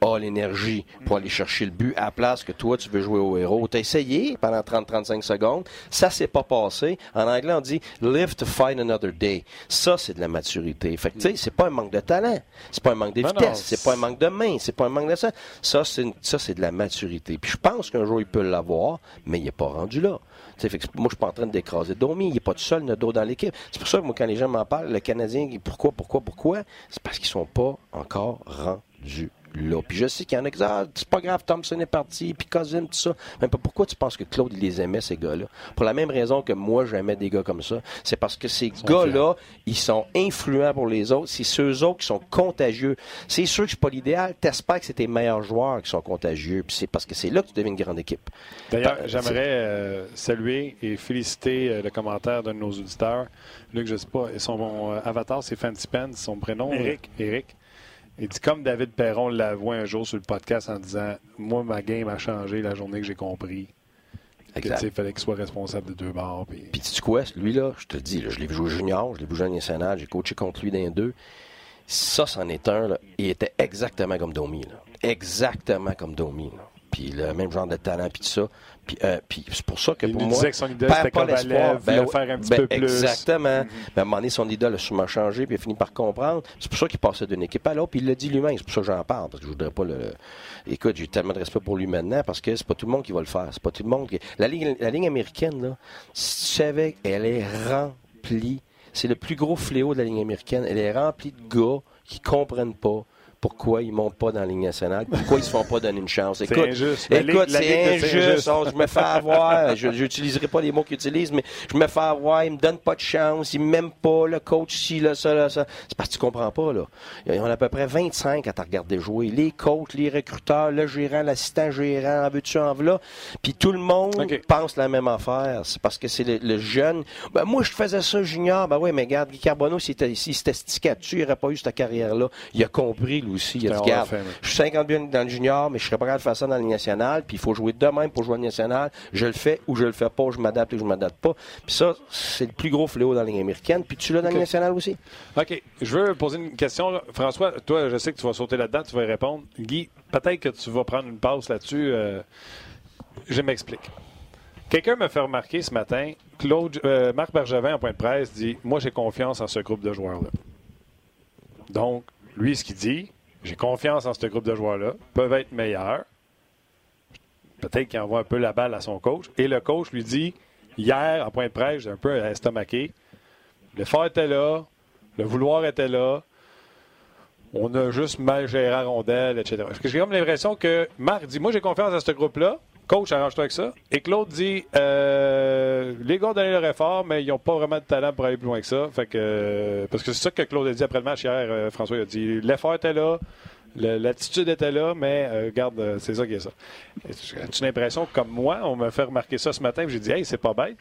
a l'énergie pour aller chercher le but à la place que toi, tu veux jouer au héros. Tu as essayé pendant 30-35 secondes. Ça s'est pas passé. En anglais, on dit live to find another day. Ça, c'est de la maturité. Fait que, tu sais, c'est pas un manque de talent. C'est pas un manque de vitesse. C'est pas un manque de main. C'est pas un manque de ça. Ça, c'est, ça, c'est de la maturité. Puis je pense qu'un jour, il peut l'avoir, mais il est pas rendu là. Fait que moi, je suis pas en train d'écraser Domi. Il n'est pas tout seul, dos dans l'équipe. C'est pour ça que moi, quand les gens m'en parlent, le Canadien, pourquoi, pourquoi, pourquoi? C'est parce qu'ils sont pas encore rendus là. Puis je sais qu'il y en a qui disent Ah, c'est pas grave, Thompson est parti, puis Cousin, tout ça. Mais pourquoi tu penses que Claude, il les aimait, ces gars-là? Pour la même raison que moi, j'aimais des gars comme ça. C'est parce que ces gars-là, ils sont influents pour les autres. C'est ceux autres qui sont contagieux. C'est sûr que c'est pas l'idéal. T'espères que c'est tes meilleurs joueurs qui sont contagieux. Puis c'est parce que c'est là que tu deviens une grande équipe. D'ailleurs, j'aimerais euh, saluer et féliciter euh, le commentaire d'un de nos auditeurs. Luc, je sais pas, son euh, avatar, c'est Fancy Pen, son prénom. Eric. Eric. Il dit comme David Perron l'avoue un jour sur le podcast en disant Moi, ma game a changé la journée que j'ai compris. Exact. Il fallait qu'il soit responsable de deux barres. Puis, puis tu quoi, lui, là, je te dis, je l'ai vu jouer junior, je l'ai vu jouer national, j'ai coaché contre lui dans deux. Ça, c'en est un, là. Il était exactement comme Domi, là. Exactement comme Domi, là puis le même genre de talent, puis tout ça. Puis, euh, c'est pour ça que pour moi, disait que son idole, c'était pas l'espoir, ben, faire un petit ben, peu plus. Exactement. Mm-hmm. Mais à un moment donné, son idole a sûrement changé, puis il a fini par comprendre. C'est pour ça qu'il passait d'une équipe à l'autre, puis il l'a dit lui-même. C'est pour ça que j'en parle, parce que je voudrais pas le... Écoute, j'ai tellement de respect pour lui maintenant, parce que c'est pas tout le monde qui va le faire. C'est pas tout le monde qui... La ligne, la ligne américaine, là, si tu savais, elle est remplie. C'est le plus gros fléau de la ligne américaine. Elle est remplie de gars qui comprennent pas pourquoi ils ne montent pas dans la Ligue nationale, pourquoi ils ne se font pas donner une chance. Écoute, injuste. Écoute, c'est injuste. Oh, je me fais avoir. je n'utiliserai pas les mots qu'ils utilisent, mais je me fais avoir. Ils me donnent pas de chance. Ils m'aiment pas. Le coach, ci, là, ça, là, ça. C'est parce que tu comprends pas, là. Il y en a à peu près 25 à te regarder jouer. Les coachs, les recruteurs, le gérant, l'assistant gérant, en veux-tu, en là. Puis tout le monde pense la même affaire. C'est parce que c'est le, jeune. Ben, moi, je faisais ça junior. Ben oui, mais regarde, Guy Carbonneau, s'il s'était stické dessus, il n'aurait pas eu cette carrière-là. Il a compris, lui aussi. Il a dit, je suis 50 buts dans le junior, mais je serais pas capable de faire ça dans le national, puis il faut jouer de même pour jouer au national. Je le fais ou je le fais pas, je m'adapte ou je m'adapte pas. Puis ça, c'est le plus gros fléau dans la ligne américaine. Puis tu l'as dans Ok. le national aussi? OK. Je veux poser une question. là. François, toi, je sais que tu vas sauter là-dedans, tu vas y répondre. Guy, peut-être que tu vas prendre une pause là-dessus. euh, je m'explique. Quelqu'un me fait remarquer ce matin, Claude, euh, Marc Bergevin, en point de presse, dit Moi, j'ai confiance en ce groupe de joueurs-là. Donc, lui, ce qu'il dit, j'ai confiance en ce groupe de joueurs-là, peuvent être meilleurs. Peut-être qu'il envoie un peu la balle à son coach. Et le coach lui dit Hier, en point de presse, j'ai un peu estomaqué. L'effort était là, le vouloir était là. On a juste mal géré la rondelle, etc. J'ai comme l'impression que Marc dit Moi, j'ai confiance à ce groupe-là. Coach, arrange-toi avec ça. Et Claude dit euh, Les gars ont donné leur effort, mais ils n'ont pas vraiment de talent pour aller plus loin que ça. Fait que, euh, parce que c'est ça que Claude a dit après le match hier. euh, François a dit L'effort était là, l'attitude était là, mais euh, regarde, c'est ça qui est ça. As-tu l'impression comme moi, on m'a fait remarquer ça ce matin, j'ai dit Hey, c'est pas bête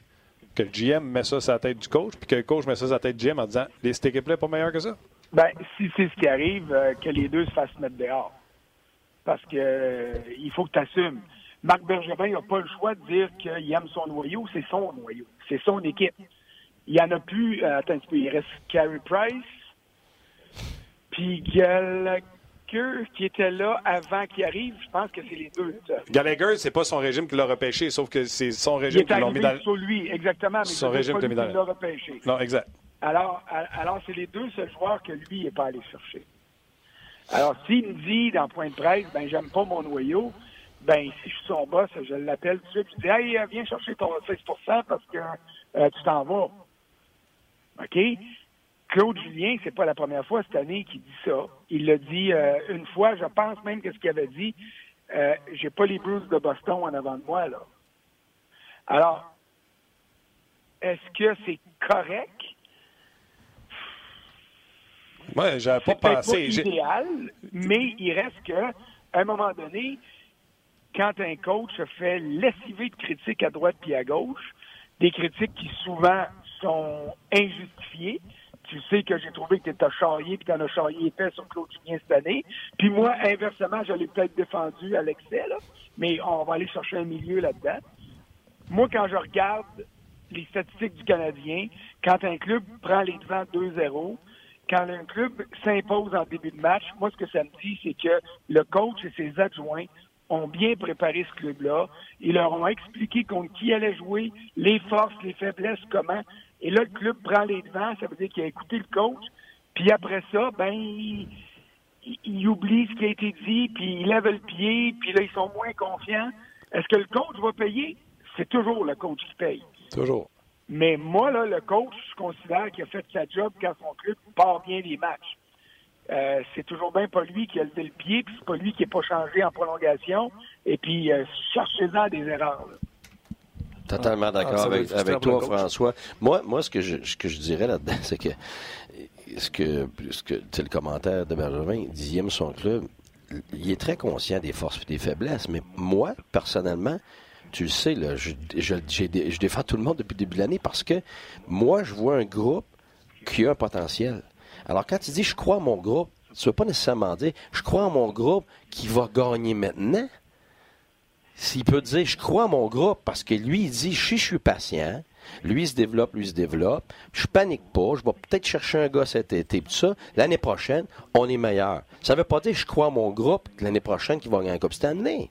que le GM met ça sur la tête du coach, puis que le coach met ça sur la tête du GM en disant Les cette équipe-là pas meilleure que ça? Ben, si c'est ce qui arrive, que les deux se fassent mettre dehors. Parce que il faut que tu assumes. Marc Bergevin n'a pas le choix de dire qu'il aime son noyau, c'est son noyau, c'est son équipe. Il n'y en a plus, euh, attends un petit peu, il reste Carey Price, puis Gallagher qui était là avant qu'il arrive, je pense que c'est les deux. Gallagher, c'est pas son régime qui l'a repêché, sauf que c'est son régime qui l'ont mis dans sur lui, exactement, mais Son régime qui l'a l'a repêché. Non, exact. Alors, alors c'est les deux seuls joueurs que lui n'est pas allé chercher. Alors, s'il me dit dans point de presse, ben j'aime pas mon noyau, ben si je suis son boss, je l'appelle tout de suite, je dis Hey, euh, viens chercher ton 16 parce que euh, tu t'en vas. OK? Claude Julien, c'est pas la première fois cette année qu'il dit ça. Il l'a dit euh, une fois, je pense même que ce qu'il avait dit, euh, j'ai pas les Bruce de Boston en avant de moi, là. Alors, est-ce que c'est correct? Moi, j'avais pas C'est pensé. J'ai- idéal, mais il reste que, à un moment donné, quand un coach fait lessiver de critiques à droite puis à gauche, des critiques qui souvent sont injustifiées. Tu sais que j'ai trouvé que tu as charrié puis tu en as charrié épais sur Claude Julien cette année. Puis moi, inversement, je l'ai peut-être défendu à l'excès, mais on va aller chercher un milieu là-dedans. Moi, quand je regarde les statistiques du Canadien, quand un club prend les devants 2-0, quand un club s'impose en début de match, moi, ce que ça me dit, c'est que le coach et ses adjoints ont bien préparé ce club-là. Ils leur ont expliqué contre qui allait jouer, les forces, les faiblesses, comment. Et là, le club prend les devants, ça veut dire qu'il a écouté le coach. Puis après ça, ben, il, il- oublie ce qui a été dit, puis il lève le pied, puis là, ils sont moins confiants. Est-ce que le coach va payer? C'est toujours le coach qui paye. Toujours. Mais moi, là, le coach, je considère qu'il a fait sa job quand son club part bien les matchs. Euh, c'est toujours bien pas lui qui a levé le pied, puis c'est pas lui qui n'est pas changé en prolongation. Et puis, euh, cherchez-en des erreurs. là. Totalement d'accord Ah, doit avec, toi. François. Moi, moi ce, que je, ce que je dirais là-dedans, c'est que ce que, ce que tu sais, le commentaire de il aime son club. Il est très conscient des forces et des faiblesses, mais moi, personnellement, tu le sais, là, je, je, je défends tout le monde depuis le début de l'année parce que moi, je vois un groupe qui a un potentiel. Alors, quand tu dis je crois à mon groupe, tu ne veux pas nécessairement dire je crois à mon groupe qui va gagner maintenant. S'il peut dire, je crois à mon groupe, parce que lui, il dit, je suis, patient, lui, se développe, lui, se développe, je panique pas, je vais peut-être chercher un gars cet été, tout ça, l'année prochaine, on est meilleur. Ça veut pas dire, je crois à mon groupe, l'année prochaine, qu'il va gagner un Coupe Stanley.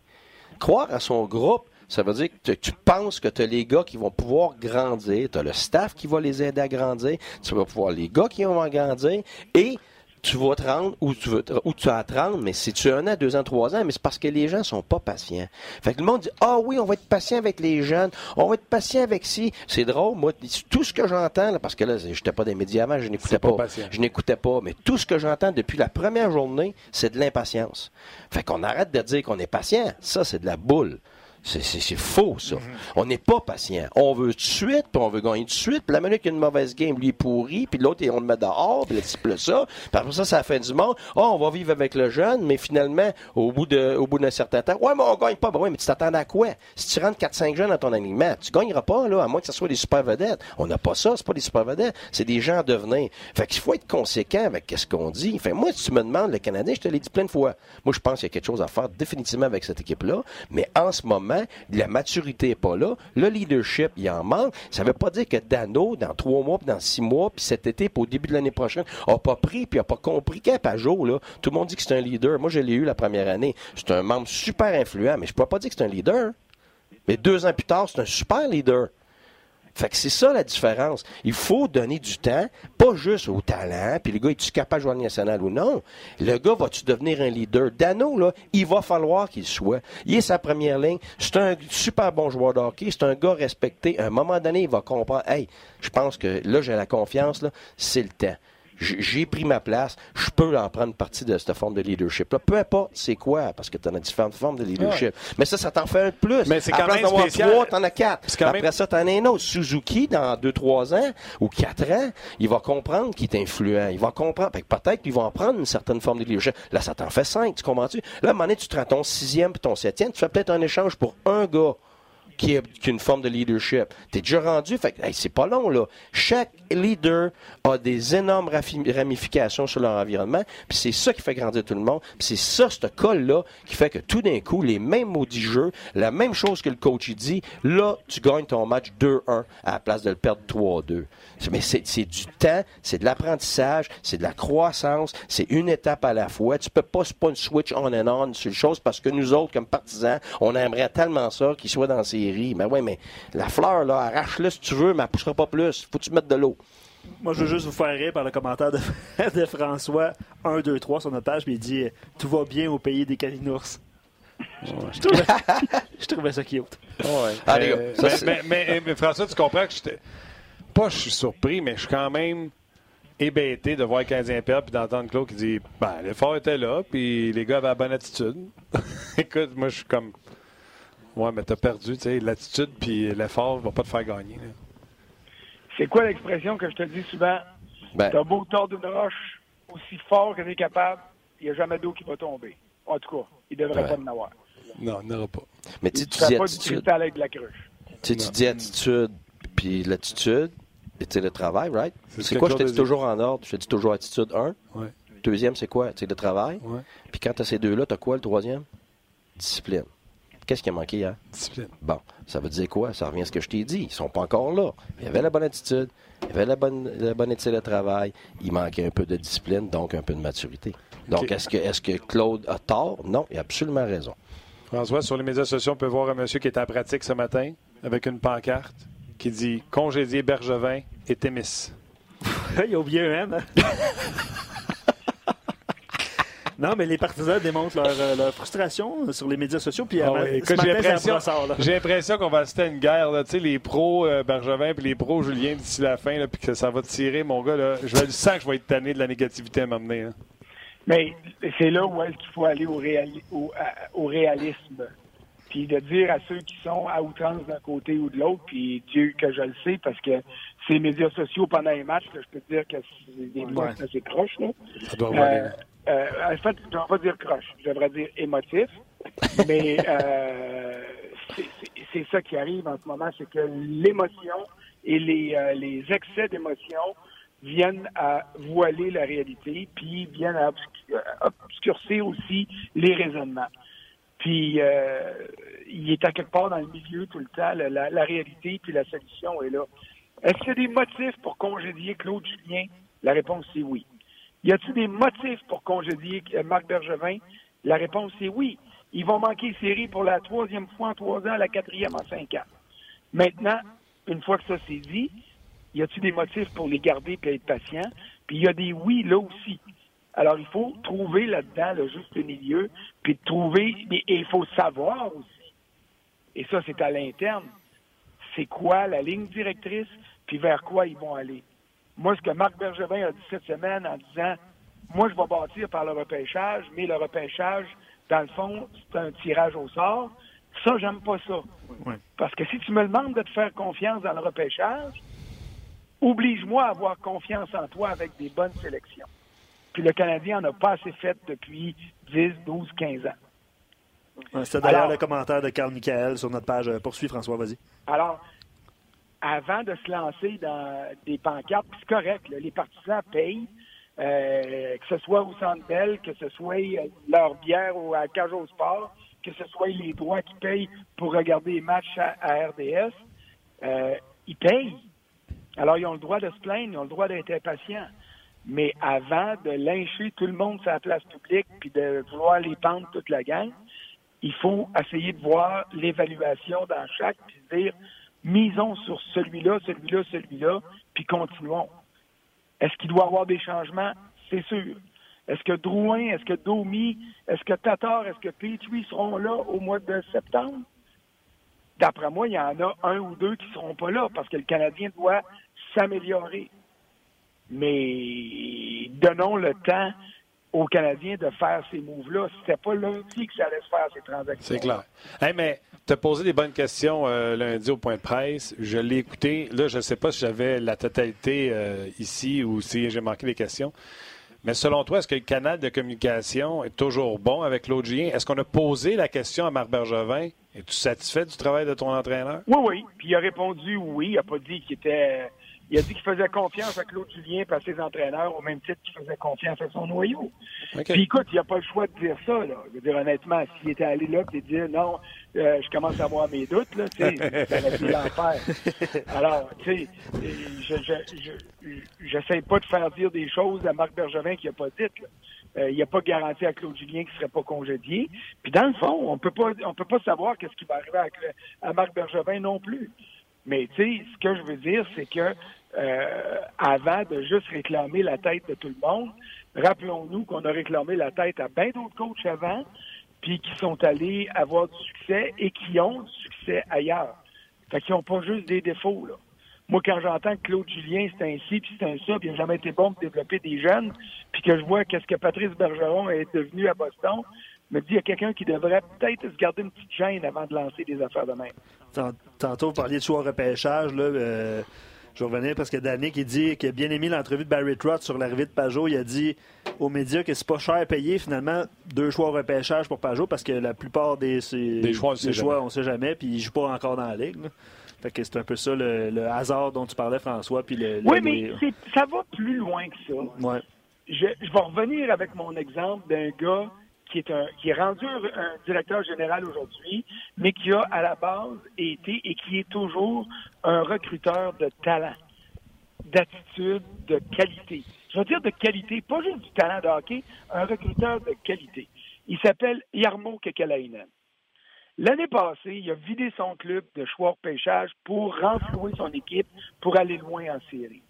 Croire à son groupe, ça veut dire que tu- tu penses que tu as les gars qui vont pouvoir grandir, tu as le staff qui va les aider à grandir, tu vas pouvoir les gars qui vont grandir, et tu vas te rendre où tu veux où tu as à te rendre, mais si tu as un an, deux ans, trois ans, mais c'est parce que les gens sont pas patients. Fait que le monde dit Ah oui, on va être patient avec les jeunes, on va être patient avec si. C'est drôle, moi, tout ce que j'entends, là, parce que là, j'étais pas des médias avant, je n'écoutais pas pas. Je n'écoutais pas, mais tout ce que j'entends depuis la première journée, c'est de l'impatience. Fait qu'on arrête de dire qu'on est patient. Ça, c'est de la boule. C'est faux, ça. On n'est pas patient. On veut tout de suite, puis on veut gagner tout de suite. Puis la minute qu'il y a une mauvaise game, lui est pourri, puis l'autre, on le met dehors, puis le type ça. Puis après ça, c'est la fin du monde. Oh, on va vivre avec le jeune, mais finalement, au bout de, au bout d'un certain temps, ouais, mais on gagne pas. Ben ouais, mais tu t'attends à quoi? Si tu rentres 4-5 jeunes dans ton alignement, tu gagneras pas, là, à moins que ce soit des super vedettes. On n'a pas ça, c'est pas des super vedettes. C'est des gens à devenir. Fait qu'il faut être conséquent avec ce qu'on dit. Fait moi, si tu me demandes le Canadien, je te l'ai dit plein de fois. Moi, je pense qu'il y a quelque chose à faire définitivement avec cette équipe-là. Mais en ce moment, la maturité n'est pas là. Le leadership, il en manque. Ça ne veut pas dire que Dano, dans trois mois, puis dans six mois, puis cet été, puis au début de l'année prochaine, n'a pas pris, puis n'a pas compris qu'à Pajot, là, tout le monde dit que c'est un leader. Moi, je l'ai eu la première année. C'est un membre super influent, mais je ne peux pas dire que c'est un leader. Mais deux ans plus tard, c'est un super leader. Fait que c'est ça la différence. Il faut donner du temps, pas juste au talent, puis le gars, est-tu capable de jouer national ou non? Le gars, va-tu devenir un leader? Dano, là, il va falloir qu'il soit. Il est sa première ligne. C'est un super bon joueur de hockey. C'est un gars respecté. À un moment donné, il va comprendre, hey, je pense que là, j'ai la confiance, là, c'est le temps j'ai pris ma place, je peux en prendre partie de cette forme de leadership-là. Peu importe c'est quoi, parce que tu as différentes formes de leadership. Mais ça, ça t'en fait un de plus. Mais c'est quand même spécial. trois, t'en as quatre. Après ça, t'en as un autre. Suzuki, dans deux, trois ans ou quatre ans, il va comprendre qu'il est influent. Il va comprendre. Peut-être qu'il va en prendre une certaine forme de leadership. Là, ça t'en fait cinq, tu comprends-tu? Là, à un moment donné, tu te rends ton sixième puis ton septième, tu fais peut-être un échange pour un gars qui, est, une forme de leadership. Tu es déjà rendu, fait c'est pas long, là. Chaque leader a des énormes ramifications sur leur environnement, puis c'est ça qui fait grandir tout le monde, puis c'est ça, ce col-là, qui fait que tout d'un coup, les mêmes maudits jeux, la même chose que le coach dit, là, tu gagnes ton match 2-1 à la place de le perdre 3-2. Mais c'est du temps, c'est de l'apprentissage, c'est de la croissance, c'est une étape à la fois. Tu peux pas, pas une switch on and on sur les choses parce que nous autres, comme partisans, on aimerait tellement ça qu'il soit dans ces mais ouais, mais la fleur, là, arrache-la si tu veux, mais elle ne poussera pas plus. Faut que tu mettes de l'eau. Moi, je veux juste vous faire rire par le commentaire de, François 1, 2, 3 sur notre page, mais il dit Tout va bien au pays des calinours. Je, trouvais, je, trouvais, ça cute. Ouais. Allez, mais, mais, mais, François, tu comprends que j'étais. Pas je suis surpris, mais je suis quand même hébété de voir le Canadien perdre puis d'entendre Claude qui dit Ben, l'effort était là, puis les gars avaient la bonne attitude. Écoute, moi, je suis comme. Oui, mais t'as perdu, tu sais, l'attitude puis l'effort ne va pas te faire gagner. C'est quoi l'expression que je te dis souvent? Ben... T'as beau tordre une roche aussi fort que t'es capable, il n'y a jamais d'eau qui va tomber. En tout cas, il ne devrait pas en avoir. Non, il n'y aura pas. Mais tu dis attitude. Pas avec de la cruche. Tu dis attitude, puis l'attitude, c'est le travail, right? C'est quoi, je te dis toujours en ordre? Je te dis toujours attitude 1. Ouais. Deuxième, c'est quoi? C'est le travail. Ouais. Puis quand tu as ces deux-là, tu as quoi le troisième? Discipline. Qu'est-ce qui a manqué hier? Discipline. Bon, ça veut dire quoi? Ça revient à ce que je t'ai dit. Ils sont pas encore là. Il y avait la bonne attitude, il y avait la bonne, la bonne éthique de travail. Il manquait un peu de discipline, donc un peu de maturité. Donc, est-ce que, est que Claude a tort? Non, il a absolument raison. François, sur les médias sociaux, on peut voir un monsieur qui est en pratique ce matin avec une pancarte qui dit Congédier Bergevin et Témis. il a oublié un hein? Non, mais les partisans démontrent leur, euh, frustration sur les médias sociaux. Puis ah j'ai l'impression qu'on va assister à une guerre. Là, les pros euh, Bergevin et les pros Julien d'ici la fin, puis que ça va tirer, mon gars. Là, je sens que je vais être tanné de la négativité à m'amener. Hein. Mais c'est là où est-ce qu'il faut aller au, au, réalisme. Puis de dire à ceux qui sont à outrance d'un côté ou de l'autre, puis Dieu que je le sais, parce que ces médias sociaux pendant les matchs, je peux te dire que c'est des assez proches. Là. Ça doit euh, euh, en fait, je ne devrais pas dire croche, je devrais dire émotif. Mais euh, c'est ça qui arrive en ce moment, c'est que l'émotion et les, euh, les excès d'émotion viennent à voiler la réalité, puis viennent à obscurcir aussi les raisonnements. Puis euh, il est à quelque part dans le milieu tout le temps, la, la réalité, puis la solution est là. Est-ce qu'il y a des motifs pour congédier Claude Julien? La réponse est oui. Y a-t-il des motifs pour congédier Marc Bergevin? La réponse est oui. Ils vont manquer série pour la troisième fois en trois ans, la quatrième en cinq ans. Maintenant, une fois que ça c'est dit, y a-t-il des motifs pour les garder et être patient? Puis il y a des oui là aussi. Alors il faut trouver là-dedans le juste milieu, puis trouver, et il faut savoir aussi. Et ça, c'est à l'interne. C'est quoi la ligne directrice, puis vers quoi ils vont aller. Moi, ce que Marc Bergevin a dit cette semaine en disant Moi, je vais bâtir par le repêchage, mais le repêchage, dans le fond, c'est un tirage au sort. Ça, j'aime pas ça. Parce que si tu me demandes de te faire confiance dans le repêchage, oblige-moi à avoir confiance en toi avec des bonnes sélections. Puis le Canadien n'en a pas assez fait depuis 10, 12, 15 ans. C'est d'ailleurs le commentaire de Carl Michael sur notre page. Poursuis, François, vas-y. Alors, avant de se lancer dans des pancartes, c'est correct, les partisans payent, euh, que ce soit au Centre que ce soit leur bière ou à Cage au Sport, que ce soit les droits qui payent pour regarder les matchs à, RDS, euh, ils payent. Alors, ils ont le droit de se plaindre, ils ont le droit d'être impatients. Mais avant de lyncher tout le monde sur la place publique puis de vouloir les pendre toute la gang, il faut essayer de voir l'évaluation dans chaque puis dire misons sur celui-là, celui-là, celui-là, puis continuons. Est-ce qu'il doit y avoir des changements? C'est sûr. Est-ce que Drouin, est-ce que Domi, est-ce que Tatar, est-ce que Petrie seront là au mois de septembre? D'après moi, il y en a un ou deux qui ne seront pas là parce que le Canadien doit s'améliorer. Mais donnons le temps aux Canadiens de faire ces moves-là. C'était pas lundi que ça allait se faire, ces transactions. C'est clair. mais tu as posé des bonnes questions euh, lundi au point de presse. Je l'ai écouté. Là, je ne sais pas si j'avais la totalité euh, ici ou si j'ai manqué les questions. Mais selon toi, est-ce que le canal de communication est toujours bon avec Claude Est-ce qu'on a posé la question à Marc Bergevin? Es-tu satisfait du travail de ton entraîneur? Oui, oui. Puis il a répondu oui. Il n'a pas dit qu'il était. Il a dit qu'il faisait confiance à Claude Julien et à ses entraîneurs au même titre qu'il faisait confiance à son noyau. Puis écoute, il n'a pas le choix de dire ça. Là. Je veux dire, honnêtement, s'il était allé là et dire non, euh, je commence à avoir mes doutes, là, tu sais, ça aurait l'enfer. Alors, tu sais, je, je, j'essaie pas de faire dire des choses à Marc Bergevin qu'il n'a pas dites. Euh, il n'a pas garanti à Claude Julien qu'il ne serait pas congédié. Puis dans le fond, on peut pas on peut pas savoir qu'est-ce qui va arriver à Marc Bergevin non plus. Mais tu sais, ce que je veux dire, c'est que euh, avant de juste réclamer la tête de tout le monde, rappelons-nous qu'on a réclamé la tête à bien d'autres coachs avant, puis qui sont allés avoir du succès et qui ont du succès ailleurs. Fait qu'ils n'ont pas juste des défauts, là. Moi, quand j'entends que Claude Julien, c'est ainsi, puis c'est un ça, puis il n'a jamais été bon pour développer des jeunes, puis que je vois qu'est-ce que Patrice Bergeron est devenu à Boston, me dit qu'il y a quelqu'un qui devrait peut-être se garder une petite chaîne avant de lancer des affaires de même. Tantôt, vous parliez de choix repêchage, là, euh, je vais revenir parce que Danny qui dit qu'il a bien aimé l'entrevue de Barry Trott sur l'arrivée de Pajot. Il a dit aux médias que c'est pas cher à payer finalement deux choix repêchage pour Pajot parce que la plupart des, choix, on ne sait jamais, puis il joue pas encore dans la ligue. Fait que c'est un peu ça le, hasard dont tu parlais, François. Puis le, oui, mais ça va plus loin que ça. Ouais. Je, je vais revenir avec mon exemple d'un gars qui est, rendu un directeur général aujourd'hui, mais qui a à la base été et qui est toujours un recruteur de talent, d'attitude, de qualité. Je veux dire de qualité, pas juste du talent de hockey, un recruteur de qualité. Il s'appelle Yarmo Kekalainen. L'année passée, il a vidé son club de choix pêchage pour renflouer son équipe pour aller loin en série.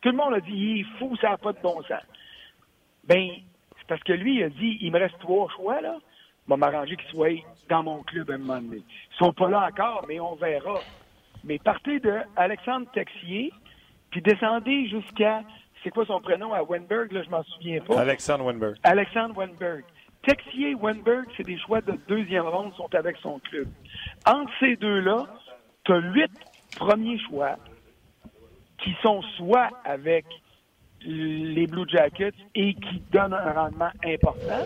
Tout le monde a dit, il est fou, ça n'a pas de bon sens. Ben, parce que lui, il a dit, il me reste trois choix, là. Je vais m'arranger qu'ils soient dans mon club à un moment donné. Ils sont pas là encore, mais on verra. Mais partez de Alexandre Texier, puis descendez jusqu'à, c'est quoi son prénom à Wenberg, là, je m'en souviens pas. Alexandre Wenberg. Alexandre Wenberg. Texier et Wenberg, c'est des choix de deuxième ronde, sont avec son club. Entre ces deux-là, tu as huit premiers choix qui sont soit avec les Blue Jackets et qui donnent un rendement important,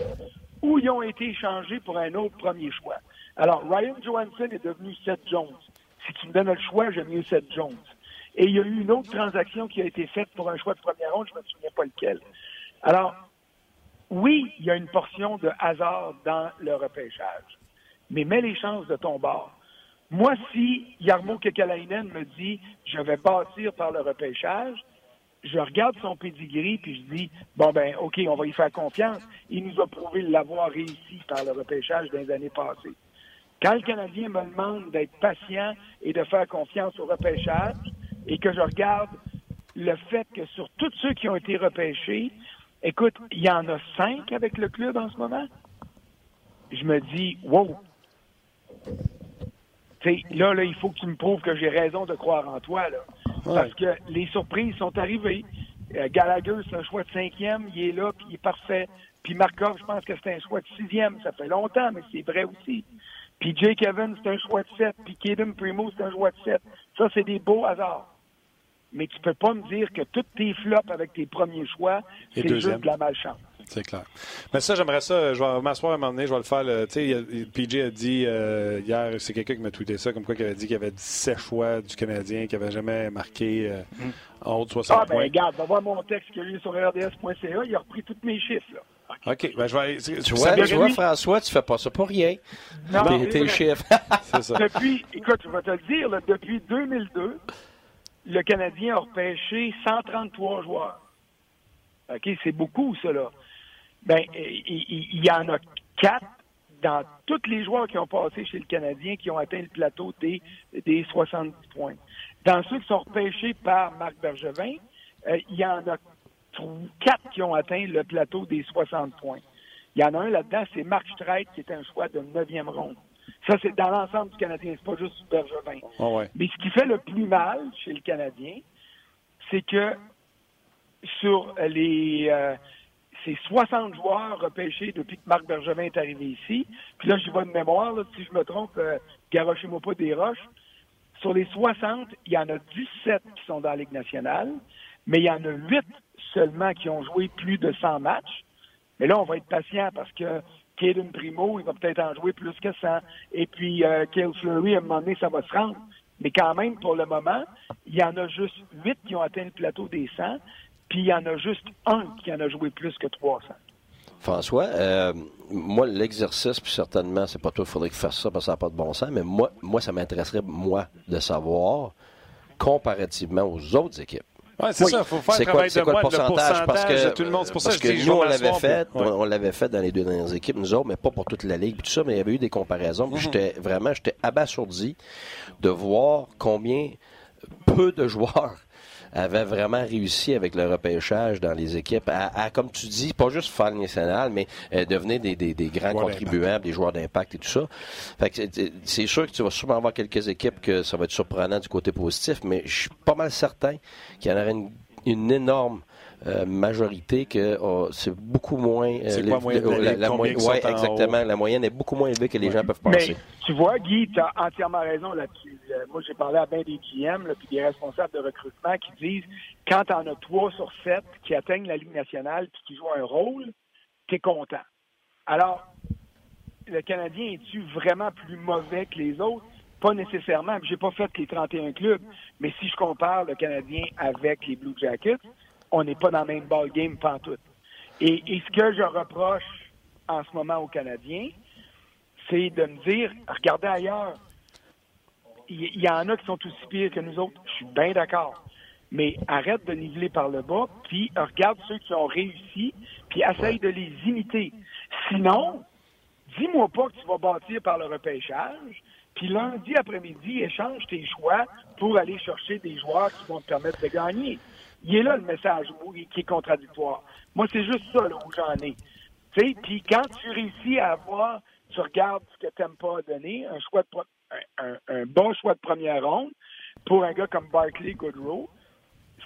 ou ils ont été échangés pour un autre premier choix. Alors, Ryan Johansson est devenu Seth Jones. Si tu me donnes le choix, j'aime mieux Seth Jones. Et il y a eu une autre transaction qui a été faite pour un choix de première ronde, je ne me souviens pas lequel. Alors, oui, il y a une portion de hasard dans le repêchage, mais mets les chances de ton bord. Moi, si Yarmo Kekalainen me dit je vais bâtir par le repêchage, je regarde son pedigree puis je dis bon ben ok on va y faire confiance. Il nous a prouvé l'avoir réussi par le repêchage des années passées. Quand le Canadien me demande d'être patient et de faire confiance au repêchage et que je regarde le fait que sur tous ceux qui ont été repêchés, écoute, il y en a cinq avec le club en ce moment. Je me dis wow. là, là, il faut que tu me prouves que j'ai raison de croire en toi. Là. Parce que les surprises sont arrivées. Euh, Gallagher, c'est un choix de cinquième, il est là, puis il est parfait. Puis Markov, je pense que c'est un choix de sixième. Ça fait longtemps, mais c'est vrai aussi. Puis Jake Evans, c'est un choix de sept. Puis Kaden Primo, c'est un choix de sept. Ça, c'est des beaux hasards. Mais tu peux pas me dire que toutes tes flops avec tes premiers choix, c'est juste de la malchance. C'est clair. Mais ça, j'aimerais ça. Je vais m'asseoir à un moment donné, je vais le faire. Tu sais, PJ a dit euh, hier, c'est quelqu'un qui m'a tweeté ça, comme quoi il avait dit qu'il y avait 17 choix du Canadien, qui n'avait jamais marqué euh, mm. en haut de 60 ah, ben, regarde, va voir mon texte qu'il a lu sur rds.ca, il a repris tous mes chiffres. Là. OK. Ben, je vais tu, vois, tu vois, François, tu fais pas ça pour rien. Non, tes, chiffres. c'est ça. Depuis, écoute, je vais te le dire, là, depuis 2002, le Canadien a repêché 133 joueurs. OK, c'est beaucoup, ça, là. Ben, il, y en a quatre dans tous les joueurs qui ont passé chez le Canadien qui ont atteint le plateau des, des 70 points. Dans ceux qui sont repêchés par Marc Bergevin, euh, il y en a quatre qui ont atteint le plateau des 60 points. Il y en a un là-dedans, c'est Marc Streit, qui est un choix de neuvième ronde. Ça, c'est dans l'ensemble du Canadien, c'est pas juste Bergevin. Ah Mais ce qui fait le plus mal chez le Canadien, c'est que sur les euh, ces 60 joueurs repêchés depuis que Marc Bergevin est arrivé ici, puis là, je vois de mémoire, si je me trompe, euh, garochez-moi des roches, sur les 60, il y en a 17 qui sont dans la Ligue nationale, mais il y en a 8 seulement qui ont joué plus de 100 matchs. Mais là, on va être patient parce que Caden Primo, il va peut-être en jouer plus que 100. Et puis, euh, Kale Fleury, à un moment donné, ça va se rendre. Mais quand même, pour le moment, il y en a juste 8 qui ont atteint le plateau des 100, puis il y en a juste un qui en a joué plus que 300. François, euh, moi, l'exercice, puis certainement, c'est pas toi, il faudrait que fasse ça parce que ça n'a pas de bon sens, mais moi, moi ça m'intéresserait, moi, de savoir, comparativement aux autres équipes, Ouais, c'est ça, il faut faire c'est quoi, c'est quoi le pourcentage, parce que, tout le monde. C'est pour ça que, nous, on l'avait fait, on l'avait fait dans les deux dernières équipes, nous autres, mais pas pour toute la ligue, tout ça, mais il y avait eu des comparaisons. Mm-hmm. J'étais vraiment, j'étais abasourdi de voir combien peu de joueurs avait vraiment réussi avec le repêchage dans les équipes à, comme tu dis, pas juste faire le national, mais euh, devenir des, des, des grands contribuables, des joueurs d'impact et tout ça. Fait que c'est sûr que tu vas sûrement avoir quelques équipes que ça va être surprenant du côté positif, mais je suis pas mal certain qu'il y en aurait une, une énorme euh, majorité que oh, c'est beaucoup moins. Euh, c'est quoi moyenne la, la, moyenne, ouais, exactement. La moyenne est beaucoup moins élevée que les gens peuvent penser. Mais, tu vois, Guy, tu as entièrement raison là-dessus. Euh, moi, j'ai parlé à bien des GM, puis des responsables de recrutement qui disent quand tu en as 3 sur 7 qui atteignent la Ligue nationale puis qui jouent un rôle, tu es content. Alors, le Canadien est-tu vraiment plus mauvais que les autres? Pas nécessairement. J'ai pas fait les 31 clubs, mais si je compare le Canadien avec les Blue Jackets, on n'est pas dans le même ball game pantoute. Et, et ce que je reproche en ce moment aux Canadiens, c'est de me dire, regardez ailleurs. Il y, en a qui sont aussi pires que nous autres. Je suis bien d'accord. Mais arrête de niveler par le bas, puis regarde ceux qui ont réussi, puis essaye de les imiter. Sinon, dis-moi pas que tu vas bâtir par le repêchage, puis lundi après-midi, échange tes choix pour aller chercher des joueurs qui vont te permettre de gagner il est là le message qui est contradictoire. Moi, c'est juste ça là, où j'en ai. Puis quand tu réussis à avoir, tu regardes ce que tu n'aimes pas donner, un, choix de, un, un, bon choix de première ronde pour un gars comme Barkley Goodrow,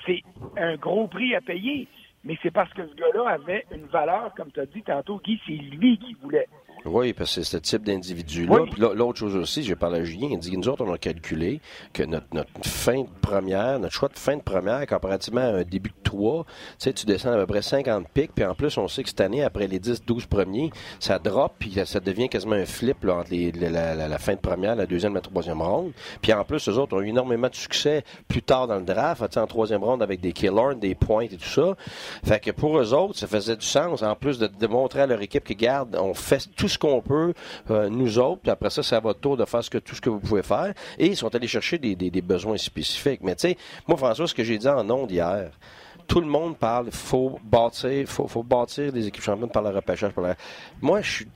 c'est un gros prix à payer. Mais c'est parce que ce gars-là avait une valeur, comme tu as dit tantôt, Guy, c'est lui qui voulait. Oui, parce que c'est ce type d'individu-là. Puis l'autre chose aussi, j'ai parlé à Julien, il dit nous autres, on a calculé que notre, notre fin de première, notre choix de fin de première, comparativement à un début de 3, tu sais, tu descends à peu près 50 pics, puis en plus, on sait que cette année, après les 10-12 premiers, ça drop, puis ça devient quasiment un flip là, entre les, la, fin de première, la deuxième et la troisième ronde. Puis en plus, eux autres ont eu énormément de succès plus tard dans le draft, en troisième ronde avec des killers, des points et tout ça. Fait que pour eux autres, ça faisait du sens, en plus de démontrer à leur équipe que, garde, on fait tout ce qu'on peut, euh, nous autres, puis après ça, c'est à votre tour de faire ce que, tout ce que vous pouvez faire. Et ils sont allés chercher des, besoins spécifiques. Mais tu sais, moi, François, ce que j'ai dit en ondes hier, tout le monde parle, faut bâtir, faut, bâtir des équipes championnes par le repêchage. Par Moi, je suis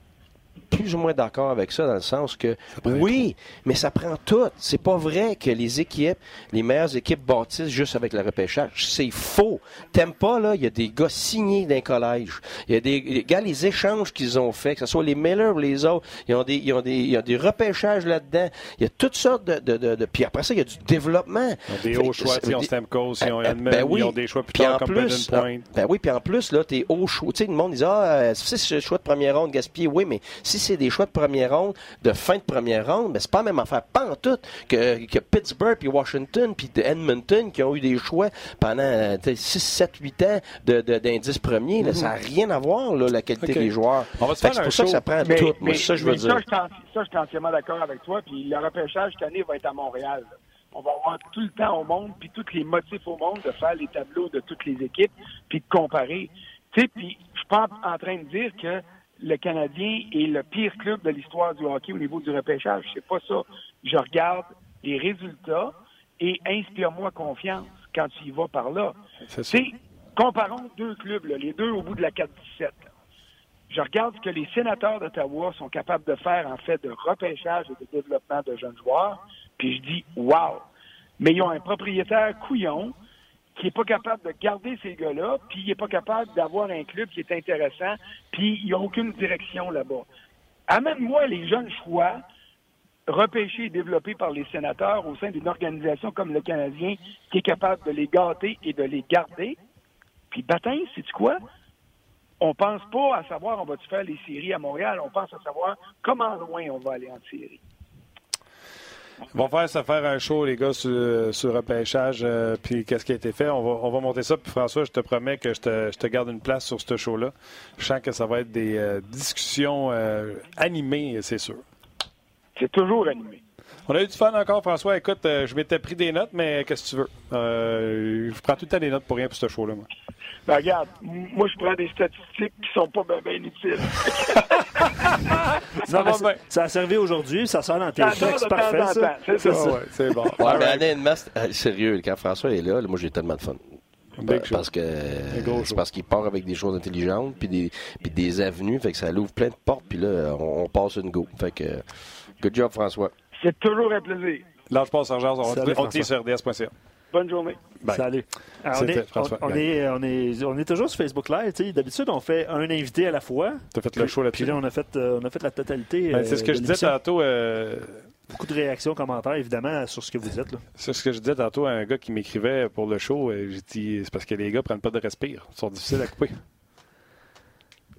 plus ou moins d'accord avec ça dans le sens que oui, mais ça prend tout. C'est pas vrai que les équipes, les meilleures équipes bâtissent juste avec le repêchage. C'est faux. T'aimes pas là, il y a des gars signés d'un collège. Il y a des gars les échanges qu'ils ont fait, que ce soit les Miller ou les autres, ils ont des ils ont des il y a des repêchages là-dedans. Il y a toutes sortes de, de, de, de- puis après ça il y a du développement. Ils ont des hauts choix, ils ont Stamkos, ils ont Edmund, ben oui. ils ont des choix plus Puis tard en comme plus, Point. ben oui, puis en plus, là, t'es hauts choix. Tu sais, le monde dit, ah, euh, c'est le choix de première ronde gaspillé, oui, mais si c'est des choix de première ronde, de fin de première ronde, ben c'est pas la même affaire, pas en tout, que, que Pittsburgh, puis Washington, puis Edmonton, qui ont eu des choix pendant euh, tu sais, 6, 7, 8 ans de- de- d'indices premiers. là, ça n'a rien à voir, là, la qualité des joueurs. C'est pour ça que ça prend Mais, tout. mais- Moi, c'est ça, je veux mais dire. Ça, je suis entièrement d'accord avec toi. Puis le repêchage cette année va être à Montréal. là. On va avoir tout le temps au monde, puis tous les motifs au monde de faire les tableaux de toutes les équipes, puis de comparer. Tu sais, puis je suis pas en train de dire que le Canadien est le pire club de l'histoire du hockey au niveau du repêchage. C'est pas ça. Je regarde les résultats et inspire-moi confiance quand tu y vas par là. C'est comparons deux clubs, là, les deux au bout de la 4-17. là. Je regarde ce que les sénateurs d'Ottawa sont capables de faire en fait de repêchage et de développement de jeunes joueurs, puis je dis wow. Mais ils ont un propriétaire couillon qui est pas capable de garder ces gars-là, puis il est pas capable d'avoir un club qui est intéressant, puis il n'y a aucune direction là-bas. Amène-moi les jeunes choix repêchés et développés par les sénateurs au sein d'une organisation comme le Canadien qui est capable de les gâter et de les garder. Puis baptême, c'est quoi? On pense pas à savoir on va-tu faire les séries à Montréal, on pense à savoir comment loin on va aller en série. Ils vont faire ça faire un show, les gars, sur, sur repêchage, euh, puis qu'est-ce qui a été fait. On va, on va monter ça. Puis François, je te promets que je te, je te garde une place sur ce show-là. Je sens que ça va être des euh, discussions euh, animées, c'est sûr. C'est toujours animé. On a eu du fun encore, François. Écoute, euh, je m'étais pris des notes, mais qu'est-ce que tu veux? Euh, je prends tout le temps des notes pour rien pour ce show-là, moi. Ben, regarde, moi je prends des statistiques qui sont pas bien inutiles. Ça Non, va bien. Ça a servi aujourd'hui, ça sort dans tes textes. Parfait, ça. c'est ça. Ah ouais, c'est bon. Ouais, mais honnêtement, euh, sérieux, quand François est là, là, moi j'ai tellement de fun. Big show. Parce que gros c'est parce qu'il part avec des choses intelligentes puis des puis des avenues, fait que ça l'ouvre plein de portes puis là on, on passe une go. Fait que good job François. C'est toujours un plaisir. Lâche pas, Sergent. On, te sur RDS.ca. Bonne journée. Bye. Salut. Alors, on, est, François on, est, on, est, on est toujours sur Facebook Live. tu. D'habitude, on fait un invité à la fois. T'as fait le show Puis là-dessus. là, on a fait, euh, on a fait la totalité. Ben, euh, c'est ce que de je disais tantôt. euh, Beaucoup de réactions, commentaires, évidemment, sur ce que vous dites. Là. c'est ce que je disais tantôt à un gars qui m'écrivait pour le show. euh, J'ai dit, c'est parce que les gars prennent pas de respire. Ils sont difficiles à couper.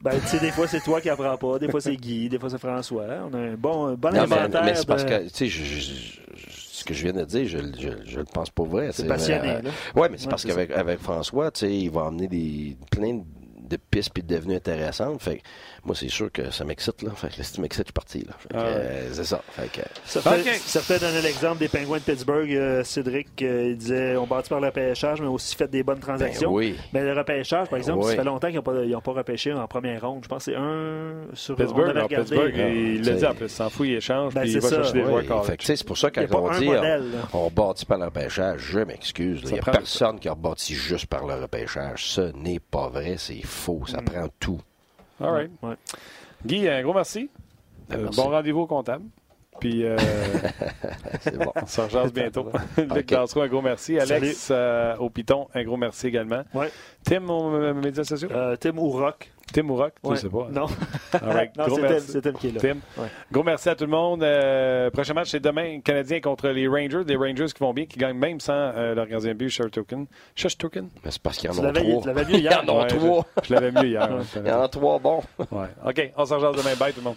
Ben, tu sais, des fois, c'est toi qui apprends pas. Des fois, c'est Guy. Des fois, c'est François. On a un bon, un bon Non, inventaire. mais c'est parce que tu sais je, je- je- ce que je viens de dire, je je, je le pense pas vrai. C'est passionné, là. ouais, mais c'est Ouais, parce qu'avec avec François, tu sais, il va emmener des plein de de pistes puis de devenues intéressantes. Fait que moi, c'est sûr que ça m'excite, là. Fait que si tu m'excites, je suis parti, là. Fait que, Ah ouais. euh, c'est ça. Fait que, Certains, Ok. certains donnaient l'exemple des Penguins de Pittsburgh. euh, Cédric euh, il disait on bâtit par le repêchage, mais aussi fait des bonnes transactions. Ben oui. Mais le repêchage, par exemple, Oui. ça fait longtemps qu'ils n'ont pas, ils ont pas repêché en première ronde. Je pense que c'est un sur Pittsburgh, Ah, il l'a dit en plus. Il s'en fout, il échange, Ben, puis c'est il va ça. chercher des Oui, joueurs c'est pour ça quand on dit modèle, on, on bâtit par le repêchage, je m'excuse. Il n'y a personne qui a bâti juste par le repêchage. Ce n'est pas vrai, c'est Ça Mm. prend tout. All right. Ouais. Guy, un gros merci. Ben, Euh, merci. bon rendez-vous au comptable. Puis euh, C'est bon. on se rejase bientôt. Luc Ok. Dansereau, un gros merci. Alex euh, au Piton, un gros merci également. Ouais. Tim aux euh, médias sociaux? Euh, Tim ou Rock. Tim ou Rock? Tu Ouais. sais pas. Non, right. non c'est Tim, qui est là. Tim. Ouais. Gros merci à tout le monde. Euh, prochain match, c'est demain, Canadien contre les Rangers. Des Rangers qui vont bien, qui gagnent même sans euh, leur gardien de but, Shush Token. Shush Token? Mais c'est parce qu'il y en a trois. tu l'avais vu Il y hier. en a Ouais, trois. Je, l'avais mieux hier. Il y en a trois bons. Ouais. OK, on s'en rejase demain. Bye tout le monde.